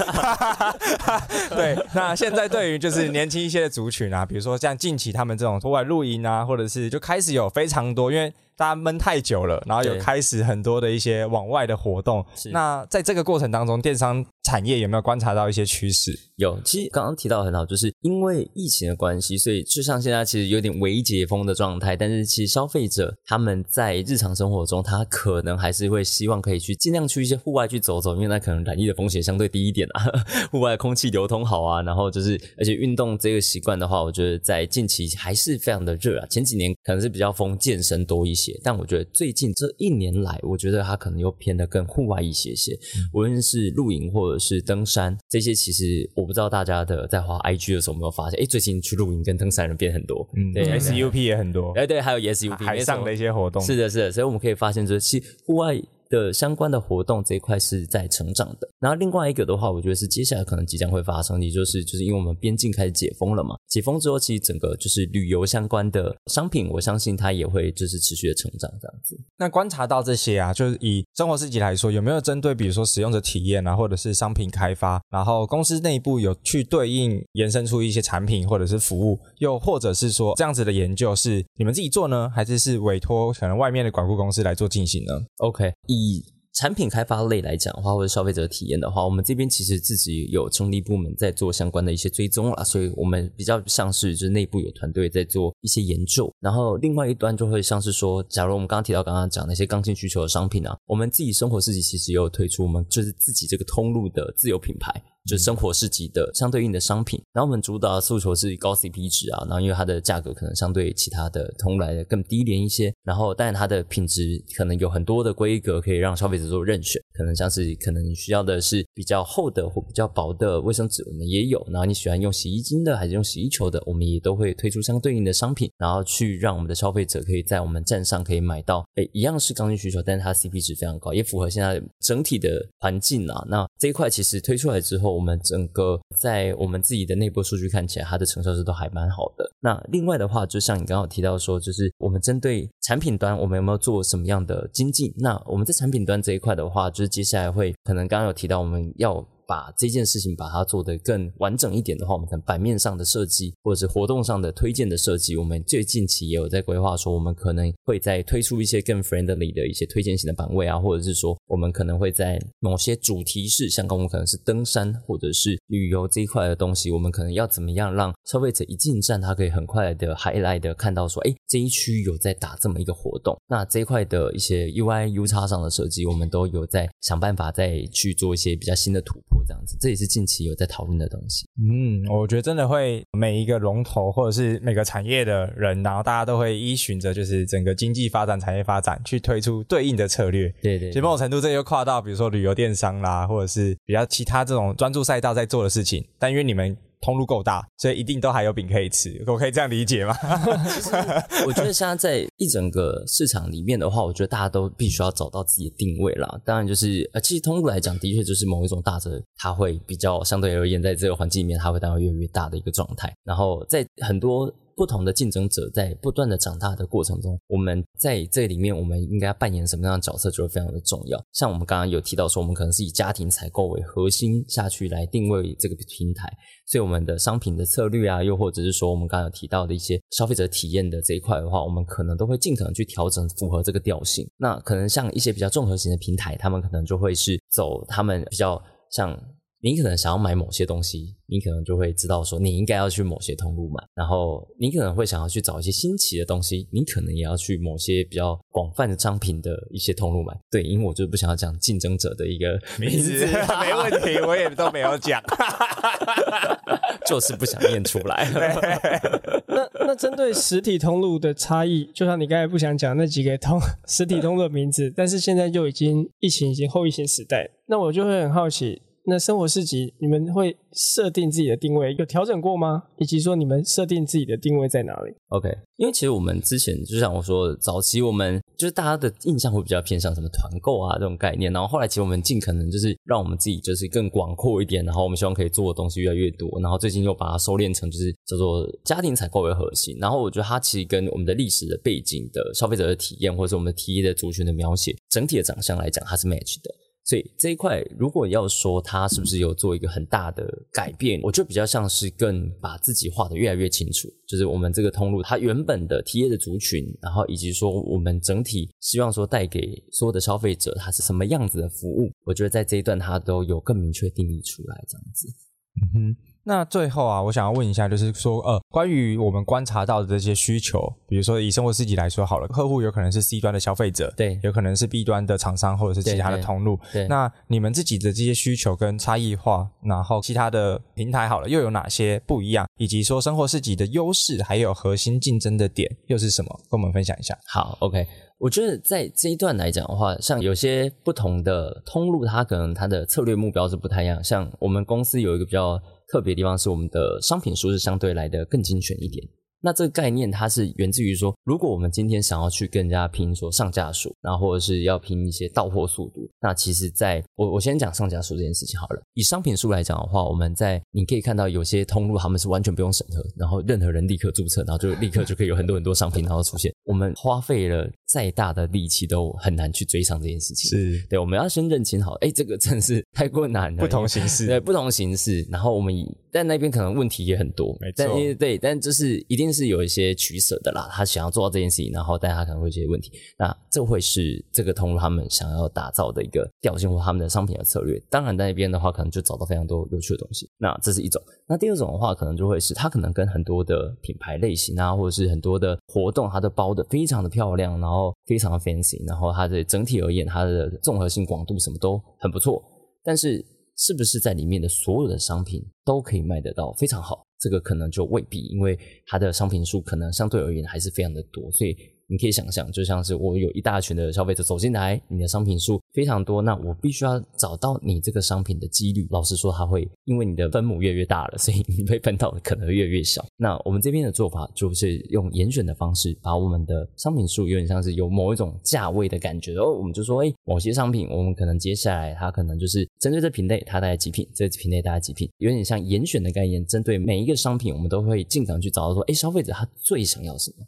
对。那现在对于就是年轻一些的族群啊，比如说像近期他们这种户外露营啊，或者是就开始有非常多，因为。大家闷太久了，然后有开始很多的一些往外的活动。那在这个过程当中，电商产业有没有观察到一些趋势？有，其实刚刚提到很好，就是因为疫情的关系，所以就像现在其实有点微解封的状态。但是其实消费者他们在日常生活中，他可能还是会希望可以去尽量去一些户外去走走，因为那可能染疫的风险相对低一点啊，户外空气流通好啊，然后就是而且运动这个习惯的话，我觉得在近期还是非常的热啊。前几年可能是比较疯健身多一些。但我觉得最近这一年来，我觉得它可能又偏得更户外一些些。嗯、无论是露营或者是登山，这些其实我不知道大家的在滑 IG 的时候有没有发现，哎，最近去露营跟登山人变很多。嗯，对，SUP 也很多。哎，对，还有 SUP 海上的一些活动。是的，是的，所以我们可以发现，就是其实户外。的相关的活动这一块是在成长的，然后另外一个的话，我觉得是接下来可能即将会发生，也就是就是因为我们边境开始解封了嘛，解封之后，其实整个就是旅游相关的商品，我相信它也会就是持续的成长这样子。那观察到这些啊，就是以生活市集来说，有没有针对比如说使用者体验啊，或者是商品开发，然后公司内部有去对应延伸出一些产品或者是服务，又或者是说这样子的研究是你们自己做呢，还是是委托可能外面的管顾公司来做进行呢？OK，以以产品开发类来讲的话，或者消费者体验的话，我们这边其实自己有成立部门在做相关的一些追踪啦，所以我们比较像是就是内部有团队在做一些研究，然后另外一端就会像是说，假如我们刚刚提到刚刚讲那些刚性需求的商品啊，我们自己生活自己其实也有推出我们就是自己这个通路的自有品牌。就生活市集的相对应的商品。然后我们主打的诉求是高 CP 值啊，然后因为它的价格可能相对其他的通路来的更低廉一些，然后但是它的品质可能有很多的规格可以让消费者做任选，可能像是可能你需要的是比较厚的或比较薄的卫生纸，我们也有。然后你喜欢用洗衣精的还是用洗衣球的，我们也都会推出相对应的商品，然后去让我们的消费者可以在我们站上可以买到，诶，一样是刚性需求，但是它 CP 值非常高，也符合现在整体的环境啊。那这一块其实推出来之后，我们整个在我们自己的内部数据看起来，它的成效是都还蛮好的。那另外的话，就像你刚刚提到说，就是我们针对产品端，我们有没有做什么样的精进？那我们在产品端这一块的话，就是接下来会可能刚刚有提到我们要。把这件事情把它做得更完整一点的话，我们可能版面上的设计，或者是活动上的推荐的设计，我们最近期也有在规划，说我们可能会再推出一些更 friendly 的一些推荐型的版位啊，或者是说我们可能会在某些主题式，像刚我们可能是登山或者是旅游这一块的东西，我们可能要怎么样让消费者一进站，他可以很快的 highlight 的看到说，哎，这一区有在打这么一个活动，那这一块的一些 UI、UX 上的设计，我们都有在想办法再去做一些比较新的突破。这样子，这也是近期有在讨论的东西。嗯，我觉得真的会每一个龙头或者是每个产业的人，然后大家都会依循着就是整个经济发展、产业发展去推出对应的策略。对对，对，其实某种程度，这就跨到比如说旅游电商啦，或者是比较其他这种专注赛道在做的事情。但因为你们。通路够大，所以一定都还有饼可以吃。我可以这样理解吗？哈哈哈我觉得现在在一整个市场里面的话，我觉得大家都必须要找到自己的定位啦。当然，就是呃，其实通路来讲，的确就是某一种大者，它会比较相对而言，在这个环境里面，它会当然越来越大的一个状态。然后在很多。不同的竞争者在不断的长大的过程中，我们在这里面，我们应该扮演什么样的角色，就会非常的重要。像我们刚刚有提到说，我们可能是以家庭采购为核心下去来定位这个平台，所以我们的商品的策略啊，又或者是说我们刚刚有提到的一些消费者体验的这一块的话，我们可能都会尽可能去调整，符合这个调性。那可能像一些比较综合型的平台，他们可能就会是走他们比较像。你可能想要买某些东西，你可能就会知道说你应该要去某些通路买，然后你可能会想要去找一些新奇的东西，你可能也要去某些比较广泛的商品的一些通路买。对，因为我就不想要讲竞争者的一个 名字，没问题，我也都没有讲，就是不想念出来。那那针对实体通路的差异，就像你刚才不想讲那几个通实体通路的名字，但是现在就已经疫情已经后疫情时代，那我就会很好奇。那生活市集，你们会设定自己的定位，有调整过吗？以及说你们设定自己的定位在哪里？OK，因为其实我们之前就像我说，早期我们就是大家的印象会比较偏向什么团购啊这种概念，然后后来其实我们尽可能就是让我们自己就是更广阔一点，然后我们希望可以做的东西越来越多，然后最近又把它收敛成就是叫做家庭采购为核心，然后我觉得它其实跟我们的历史的背景的消费者的体验，或者是我们 TA 的族群的描写，整体的长相来讲，它是 match 的。所以这一块，如果要说它是不是有做一个很大的改变，我觉得比较像是更把自己画得越来越清楚，就是我们这个通路它原本的 TA 的族群，然后以及说我们整体希望说带给所有的消费者它是什么样子的服务，我觉得在这一段它都有更明确定义出来，这样子。嗯哼。那最后啊，我想要问一下，就是说，呃，关于我们观察到的这些需求，比如说以生活市集来说好了，客户有可能是 C 端的消费者，对，有可能是 B 端的厂商或者是其他的通路，对。对，那你们自己的这些需求跟差异化，然后其他的平台好了，又有哪些不一样？以及说生活市集的优势，还有核心竞争的点又是什么？跟我们分享一下。好，OK，我觉得在这一段来讲的话，像有些不同的通路，它可能它的策略目标是不太一样。像我们公司有一个比较。特别地方是我们的商品数是相对来的更精选一点。那这个概念它是源自于说，如果我们今天想要去跟人家拼说上架数，然后或者是要拼一些到货速度，那其实在我我先讲上架数这件事情好了。以商品数来讲的话，我们在你可以看到有些通路他们是完全不用审核，然后任何人立刻注册，然后就立刻就可以有很多很多商品然后出现。我们花费了再大的力气都很难去追上这件事情。是对，我们要先认清好，哎，这个真是太过难了。不同形式，对，不同形式。然后我们但那边可能问题也很多，没错。但对，但就是一定是有一些取舍的啦。他想要做到这件事情，然后但他可能会有一些问题。那这会是这个通路他们想要打造的一个调性或他们的商品的策略。当然，在那边的话，可能就找到非常多有趣的东西。那这是一种。那第二种的话，可能就会是他可能跟很多的品牌类型啊，或者是很多的活动，它都包的非常的漂亮，然后非常的 fancy，然后它的整体而言，它的综合性广度什么都很不错。但是是不是在里面的所有的商品都可以卖得到非常好？这个可能就未必，因为它的商品数可能相对而言还是非常的多，所以。你可以想象，就像是我有一大群的消费者走进来，你的商品数非常多，那我必须要找到你这个商品的几率。老实说，它会因为你的分母越越大了，所以你被分到的可能越越小。那我们这边的做法就是用严选的方式，把我们的商品数有点像是有某一种价位的感觉。哦我们就说，哎，某些商品我们可能接下来它可能就是针对这品类，它大概几品，这品类大概几品，有点像严选的概念。针对每一个商品，我们都会尽可能去找到说，哎，消费者他最想要什么。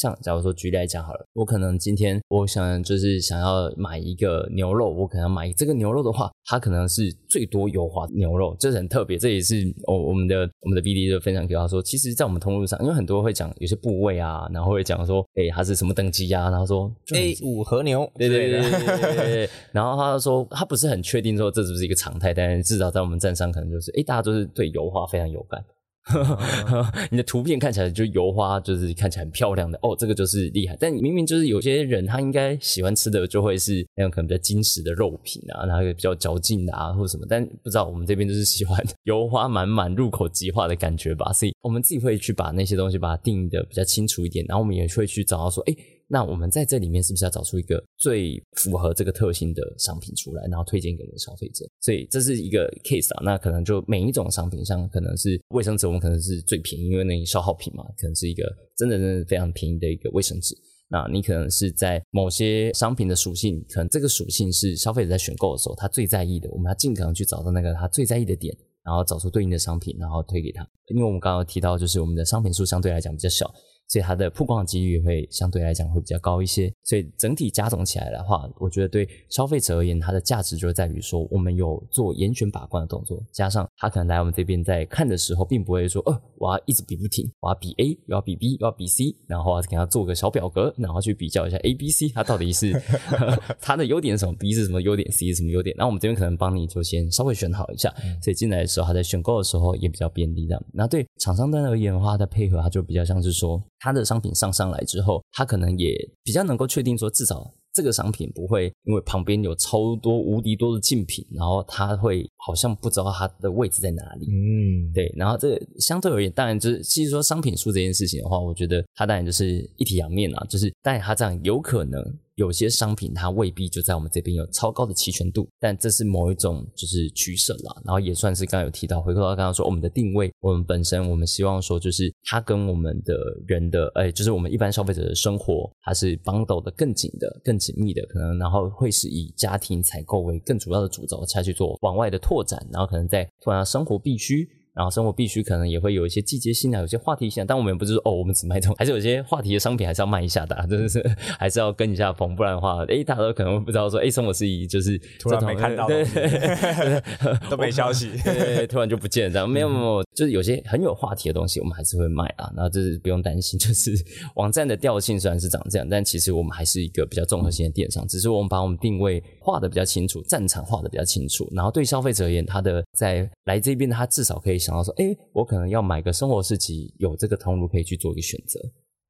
像假如说举例来讲好了，我可能今天我想就是想要买一个牛肉，我可能买这个牛肉的话，它可能是最多油滑牛肉，这是很特别，这也是我我们的我们的 BD 就分享给他说，其实，在我们通路上，因为很多会讲有些部位啊，然后会讲说，哎，它是什么等级啊，然后说 A 五和牛，对对对对对，对，然后他说他不是很确定说这是不是一个常态，但是至少在我们站上可能就是，哎，大家都是对油花非常有感。你的图片看起来就油花，就是看起来很漂亮的哦，这个就是厉害。但明明就是有些人他应该喜欢吃的就会是那种可能比较精实的肉品啊，然后比较嚼劲的啊或者什么。但不知道我们这边就是喜欢油花满满、入口即化的感觉吧，所以我们自己会去把那些东西把它定义的比较清楚一点，然后我们也会去找到说，哎。那我们在这里面是不是要找出一个最符合这个特性的商品出来，然后推荐给我们的消费者？所以这是一个 case 啊。那可能就每一种商品，像可能是卫生纸，我们可能是最便宜，因为那消耗品嘛，可能是一个真的真的非常便宜的一个卫生纸。那你可能是在某些商品的属性，可能这个属性是消费者在选购的时候他最在意的，我们要尽可能去找到那个他最在意的点，然后找出对应的商品，然后推给他。因为我们刚刚提到，就是我们的商品数相对来讲比较小。所以它的曝光的几率会相对来讲会比较高一些，所以整体加总起来的话，我觉得对消费者而言，它的价值就在于说，我们有做严选把关的动作，加上他可能来我们这边在看的时候，并不会说，呃，我要一直比不停，我要比 A，又要比 B，又要比 C，然后给他做个小表格，然后去比较一下 A、B、C，它到底是 它的优点是什么，B 是什么优点，C 是什么优点，然后我们这边可能帮你就先稍微选好一下，所以进来的时候，他在选购的时候也比较便利这样。那对厂商端而言的话，它配合它就比较像是说。它的商品上上来之后，他可能也比较能够确定说，至少这个商品不会因为旁边有超多无敌多的竞品，然后他会好像不知道它的位置在哪里。嗯，对。然后这个相对而言，当然就是其实说商品数这件事情的话，我觉得它当然就是一体两面啊，就是当然它这样有可能。有些商品它未必就在我们这边有超高的齐全度，但这是某一种就是取舍啦。然后也算是刚刚有提到，回扣到刚刚说我们的定位，我们本身我们希望说就是它跟我们的人的哎，就是我们一般消费者的生活，它是 bundle 的更紧的、更紧密的，可能然后会是以家庭采购为更主要的主轴才去做往外的拓展，然后可能在拓展生活必须。然后生活必须可能也会有一些季节性啊，有些话题性，但我们也不是说哦，我们只卖这种，还是有些话题的商品还是要卖一下的，就是 还是要跟一下风，不然的话，哎，大家都可能会不知道说，哎，生活是一就是突然没看到，对，都没消息，对，对，对，突然就不见了，这样没有没有，就是有些很有话题的东西，我们还是会卖啊，然后这是不用担心，就是网站的调性虽然是长这样，但其实我们还是一个比较综合性的电商，只是我们把我们定位画的比较清楚，战场画的比较清楚，然后对消费者而言，他的在来这边，他至少可以想到说，哎，我可能要买个生活市集，有这个通路可以去做一个选择。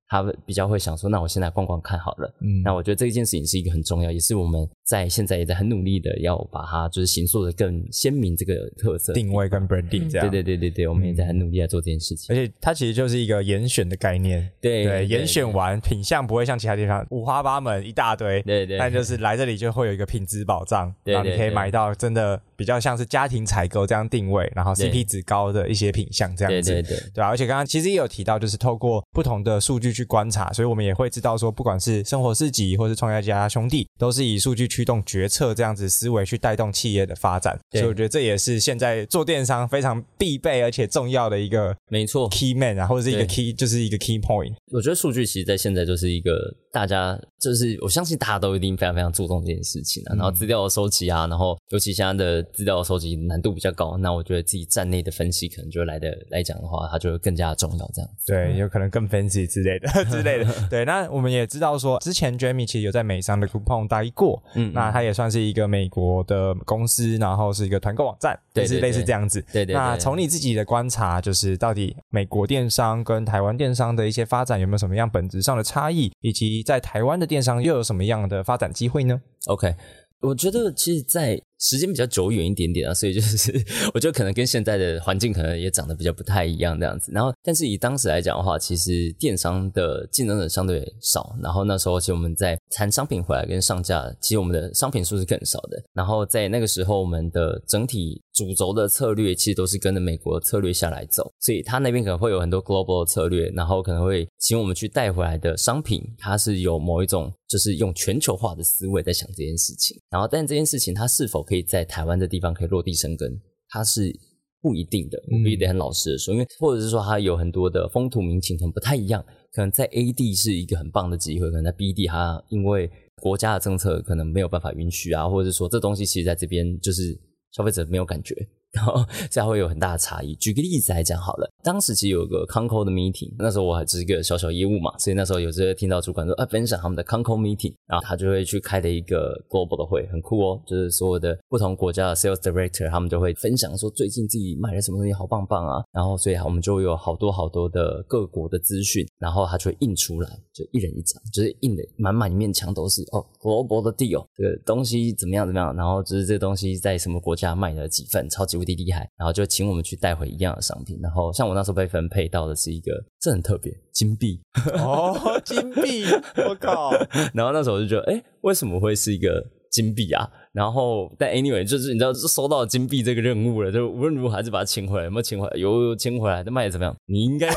他比较会想说，那我现在逛逛看好了。嗯，那我觉得这一件事情是一个很重要，也是我们在现在也在很努力的要把它就是形塑的更鲜明这个特色定位跟 branding 这样。对对对对对，我们也在很努力在做这件事情。而且它其实就是一个严选的概念。对对，严选完品相不会像其他地方五花八门一大堆。对对。但就是来这里就会有一个品质保障，然后你可以买到真的比较像是家庭采购这样定位，然后 CP 值高的一些品相这样子。对对对。对啊，而且刚刚其实也有提到，就是透过不同的数据去观察，所以我们。也会知道说，不管是生活市集或是创业家兄弟，都是以数据驱动决策这样子思维去带动企业的发展。所以我觉得这也是现在做电商非常必备而且重要的一个没错 key man 啊，或者是一个 key 就是一个 key point。我觉得数据其实在现在就是一个大家就是我相信大家都一定非常非常注重这件事情啊。然后资料的收集啊，然后尤其现在的资料的收集难度比较高，那我觉得自己站内的分析可能就来的来讲的话，它就会更加重要这样子。对，有可能更分析之类的 之类的。对，那我们也知道说，之前 Jamie 其实有在美商的 Coupon 待过，嗯，那他也算是一个美国的公司，然后是一个团购网站，对，对，对，是类似这样子。对，对对。那从你自己的观察，就是到底美国电商跟台湾电商的一些发展有没有什么样本质上的差异，以及在台湾的电商又有什么样的发展机会呢？OK。我觉得，其实，在时间比较久远一点点啊，所以就是我觉得可能跟现在的环境可能也长得比较不太一样这样子。然后，但是以当时来讲的话，其实电商的竞争者相对少。然后那时候，其实我们在谈商品回来跟上架，其实我们的商品数是更少的。然后在那个时候，我们的整体主轴的策略其实都是跟着美国策略下来走，所以他那边可能会有很多 global 的策略，然后可能会请我们去带回来的商品，它是有某一种就是用全球化的思维在想这件事情。然后，但这件事情它是否可以在台湾的地方可以落地生根，它是不一定的。我必须得很老实的说，因为或者是说它有很多的风土民情可能不太一样。可能在 A 地是一个很棒的机会，可能在 B 地它因为国家的政策可能没有办法允许啊，或者是说这东西其实在这边就是消费者没有感觉。然后这样会有很大的差异。举个例子来讲好了，当时其实有个 Concall 的 meeting，那时候我还只是一个小小业务嘛，所以那时候有时候听到主管说啊，分享他们的 Concall meeting，然后他就会去开的一个 global 的会，很酷哦，就是所有的不同国家的 sales director 他们就会分享说最近自己买了什么东西，好棒棒啊，然后所以我们就有好多好多的各国的资讯，然后他就会印出来，就一人一张，就是印的满满一面墙都是哦 global 的 deal，这个东西怎么样怎么样，然后就是这东西在什么国家卖了几份，超级无敌厉害，然后就。请我们去带回一样的商品，然后像我那时候被分配到的是一个，这很特别，金币哦，金币，我靠！然后那时候我就觉得，哎，为什么会是一个金币啊？然后，但 anyway，就是你知道，收到金币这个任务了，就无论如何还是把它请回来。有没有请回来？有，有请回来。那卖的怎么样？你应该，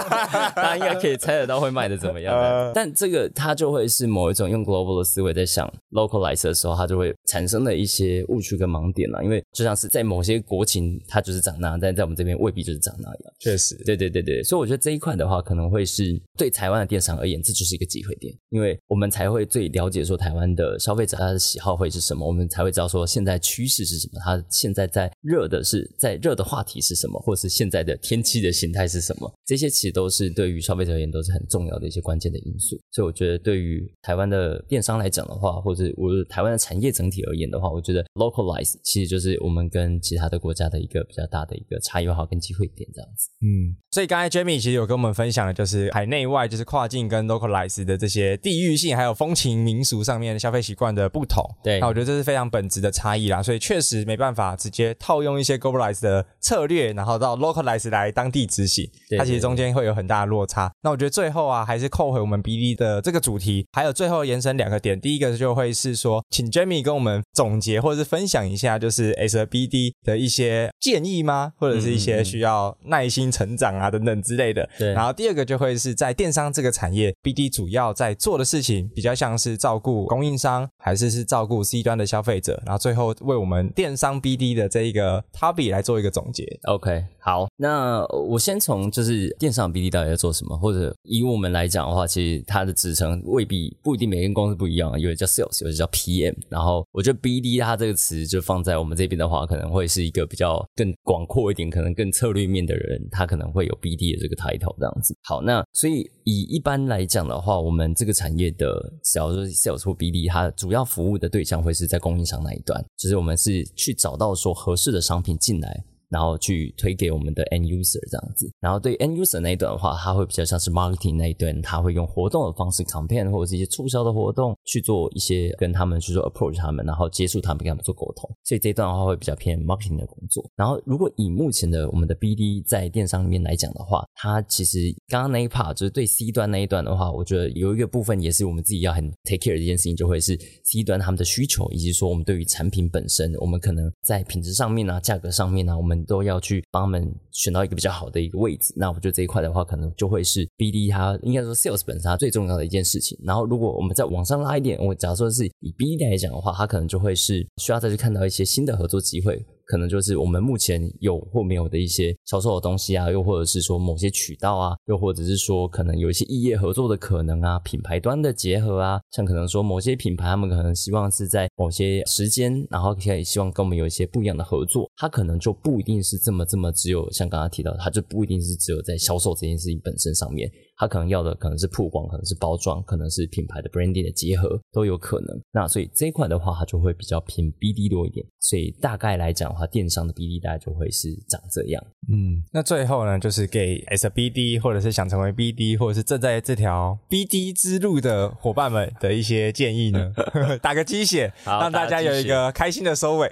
大家应该可以猜得到会卖的怎么样。Uh, 但这个它就会是某一种用 global 的思维在想 localize 的时候，它就会产生的一些误区跟盲点了。因为就像是在某些国情，它就是长那样，但在我们这边未必就是长那样。确实，对对对对。所以我觉得这一块的话，可能会是对台湾的电商而言，这就是一个机会点，因为我们才会最了解说台湾的消费者他的喜好会是什么，我们才会知道说。现在趋势是什么？它现在在热的是在热的话题是什么？或是现在的天气的形态是什么？这些其实都是对于消费者而言都是很重要的一些关键的因素。所以我觉得，对于台湾的电商来讲的话，或者我台湾的产业整体而言的话，我觉得 localize 其实就是我们跟其他的国家的一个比较大的一个差异化跟机会点这样子。嗯，所以刚才 Jamie 其实有跟我们分享的就是海内外就是跨境跟 localize 的这些地域性还有风情民俗上面的消费习惯的不同。对，那我觉得这是非常本质的差异啦。所以确实没办法直接套用一些 globalize 的策略，然后到 localize 来当地执行，它其实中间会有很大的落差。那我觉得最后啊，还是扣回我们 BD 的这个主题，还有最后延伸两个点。第一个就会是说，请 Jamie 跟我们总结或者是分享一下，就是 as a BD 的一些建议吗？或者是一些需要耐心成长啊等等之类的。对。然后第二个就会是在电商这个产业，BD 主要在做的事情，比较像是照顾供应商，还是是照顾 C 端的消费者？然后最后为我们电商 BD 的这一个 Toby 来做一个总结。OK，好，那我先从就是电商 BD 到底在做什么，或者以我们来讲的话，其实它的职称未必不一定每间公司不一样，有的叫 Sales，有的叫 PM。然后我觉得 BD 它这个词就放在我们这边的话，可能会是一个比较更广阔一点，可能更策略面的人，他可能会有 BD 的这个 title 这样子。好，那所以以一般来讲的话，我们这个产业的只要是 Sales 或 BD，它主要服务的对象会是在供应商那一端，就是我们是去找到说合适的商品进来。然后去推给我们的 end user 这样子，然后对 end user 那一段的话，它会比较像是 marketing 那一段，它会用活动的方式 campaign 或者是一些促销的活动去做一些跟他们去做 approach 他们，然后接触他们跟他们做沟通，所以这一段的话会比较偏 marketing 的工作。然后如果以目前的我们的 BD 在电商里面来讲的话，它其实刚刚那一 part 就是对 C 端那一段的话，我觉得有一个部分也是我们自己要很 take care 的一件事情，就会是 C 端他们的需求，以及说我们对于产品本身，我们可能在品质上面啊、价格上面啊，我们都要去帮他们选到一个比较好的一个位置，那我觉得这一块的话，可能就会是 BD 它应该说 Sales 本身它最重要的一件事情。然后，如果我们再往上拉一点，我假如说是以 BD 来讲的话，它可能就会是需要再去看到一些新的合作机会。可能就是我们目前有或没有的一些销售的东西啊，又或者是说某些渠道啊，又或者是说可能有一些异业合作的可能啊，品牌端的结合啊，像可能说某些品牌他们可能希望是在某些时间，然后可以希望跟我们有一些不一样的合作，它可能就不一定是这么这么只有像刚刚提到，它就不一定是只有在销售这件事情本身上面。他可能要的可能是曝光，可能是包装，可能是品牌的 branding 的结合都有可能。那所以这一块的话，它就会比较偏 BD 多一点。所以大概来讲的话，电商的 BD 大概就会是长这样。嗯，那最后呢，就是给 a BD 或者是想成为 BD 或者是正在这条 BD 之路的伙伴们的一些建议呢？打个鸡血，让大家有一个开心的收尾。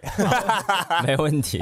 没问题。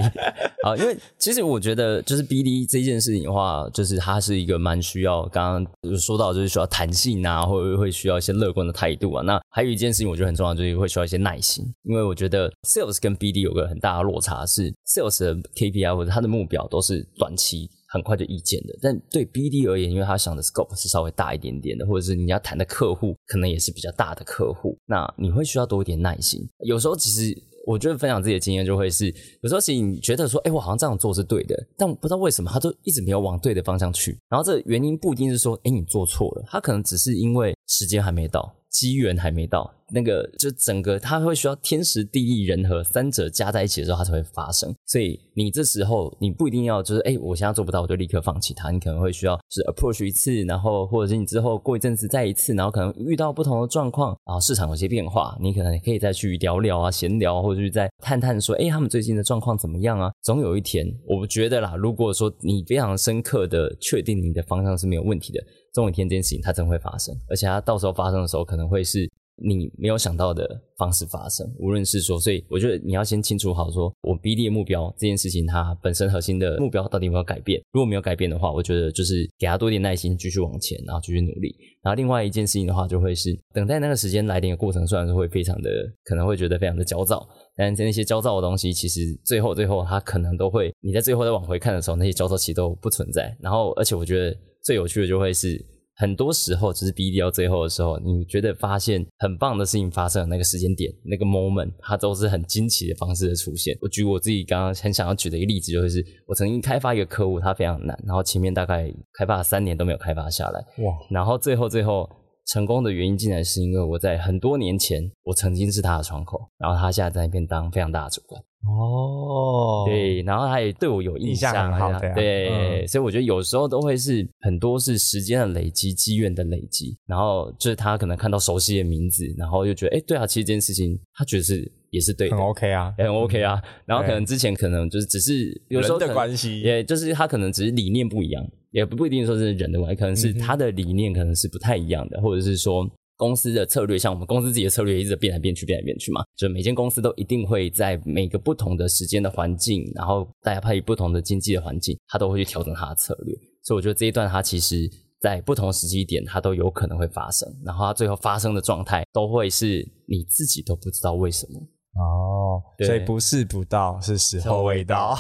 好，因为其实我觉得就是 BD 这件事情的话，就是它是一个蛮需要，刚刚说到就是需要弹性啊，或者会需要一些乐观的态度啊。那还有一件事情我觉得很重要，就是会需要一些耐心，因为我觉得 Sales 跟 BD 有个很大的落差，是 Sales 的 KPI 或者他的目标都是短期。很快就意见的，但对 BD 而言，因为他想的 scope 是稍微大一点点的，或者是你要谈的客户可能也是比较大的客户，那你会需要多一点耐心。有时候其实我觉得分享自己的经验就会是，有时候其实你觉得说，哎，我好像这样做是对的，但不知道为什么他都一直没有往对的方向去。然后这原因不一定是说，哎，你做错了，他可能只是因为时间还没到，机缘还没到。那个就整个它会需要天时地利人和三者加在一起的时候，它才会发生。所以你这时候你不一定要就是哎，我现在做不到，我就立刻放弃它。你可能会需要是 approach 一次，然后或者是你之后过一阵子再一次，然后可能遇到不同的状况，然后市场有些变化，你可能可以再去聊聊啊，闲聊，或者是再探探说，哎，他们最近的状况怎么样啊？总有一天，我觉得啦，如果说你非常深刻的确定你的方向是没有问题的，总有一天这件事情它真会发生，而且它到时候发生的时候可能会是。你没有想到的方式发生，无论是说，所以我觉得你要先清楚好，说我 BD 的目标这件事情，它本身核心的目标到底有没有改变？如果没有改变的话，我觉得就是给他多点耐心，继续往前，然后继续努力。然后另外一件事情的话，就会是等待那个时间来临的过程，虽然是会非常的，可能会觉得非常的焦躁，但是那些焦躁的东西，其实最后最后它可能都会，你在最后再往回看的时候，那些焦躁其实都不存在。然后，而且我觉得最有趣的就会是。很多时候，只是 BD 到最后的时候，你觉得发现很棒的事情发生的那个时间点，那个 moment，它都是很惊奇的方式的出现。我举我自己刚刚很想要举的一个例子，就是我曾经开发一个客户，他非常难，然后前面大概开发了三年都没有开发下来，哇！然后最后最后成功的原因，竟然是因为我在很多年前，我曾经是他的窗口，然后他现在在那边当非常大的主管。哦，对，然后他也对我有印象，印象很好，对，对嗯、所以我觉得有时候都会是很多是时间的累积、积怨的累积，然后就是他可能看到熟悉的名字，然后就觉得，哎，对啊，其实这件事情他觉得是也是对的，很 OK 啊，也很 OK 啊，然后可能之前可能就是只是有时候的关系，也就是他可能只是理念不一样，也不不一定说是人的关系，可能是他的理念可能是不太一样的，或者是说。公司的策略，像我们公司自己的策略，一直变来变去，变来变去嘛。就每间公司都一定会在每个不同的时间的环境，然后大家配不同的经济的环境，它都会去调整它的策略。所以我觉得这一段它其实在不同时机点，它都有可能会发生。然后它最后发生的状态，都会是你自己都不知道为什么。哦，所以不是不到，是时候未到。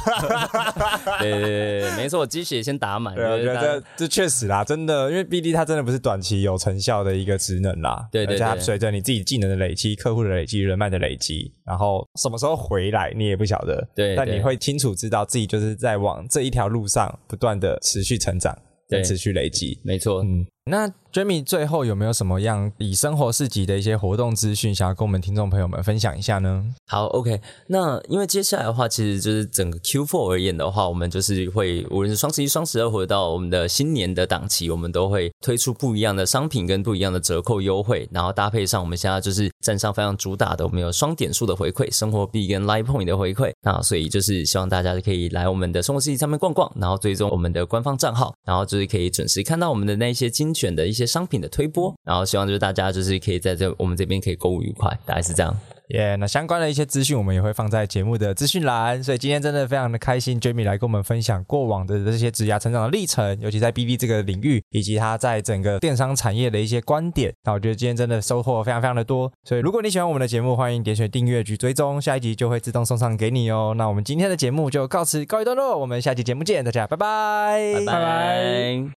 对对对，没错，鸡血先打满。对，我觉得这这确实啦，真的，因为 BD 它真的不是短期有成效的一个职能啦。对对对，而且它随着你自己技能的累积、客户的累积、人脉的累积，然后什么时候回来你也不晓得。对，但你会清楚知道自己就是在往这一条路上不断的持续成长。对，持续累积，没错。嗯，那 Jemmy 最后有没有什么样以生活市集的一些活动资讯，想要跟我们听众朋友们分享一下呢？好，OK。那因为接下来的话，其实就是整个 Q4 而言的话，我们就是会无论是双十一、双十二，或者到我们的新年的档期，我们都会推出不一样的商品跟不一样的折扣优惠，然后搭配上我们现在就是站上非常主打的，我们有双点数的回馈，生活币跟 Live Point 的回馈。那所以就是希望大家可以来我们的生活市集上面逛逛，然后追踪我们的官方账号，然后就。就是可以准时看到我们的那些精选的一些商品的推播，然后希望就是大家就是可以在这我们这边可以购物愉快，大概是这样。耶，yeah, 那相关的一些资讯我们也会放在节目的资讯栏，所以今天真的非常的开心，Jemmy 来跟我们分享过往的这些职涯成长的历程，尤其在 BD 这个领域，以及他在整个电商产业的一些观点。那我觉得今天真的收获非常非常的多，所以如果你喜欢我们的节目，欢迎点选订阅及追踪，下一集就会自动送上给你哦。那我们今天的节目就告辞告一段落，我们下期节目见，大家拜拜，拜拜。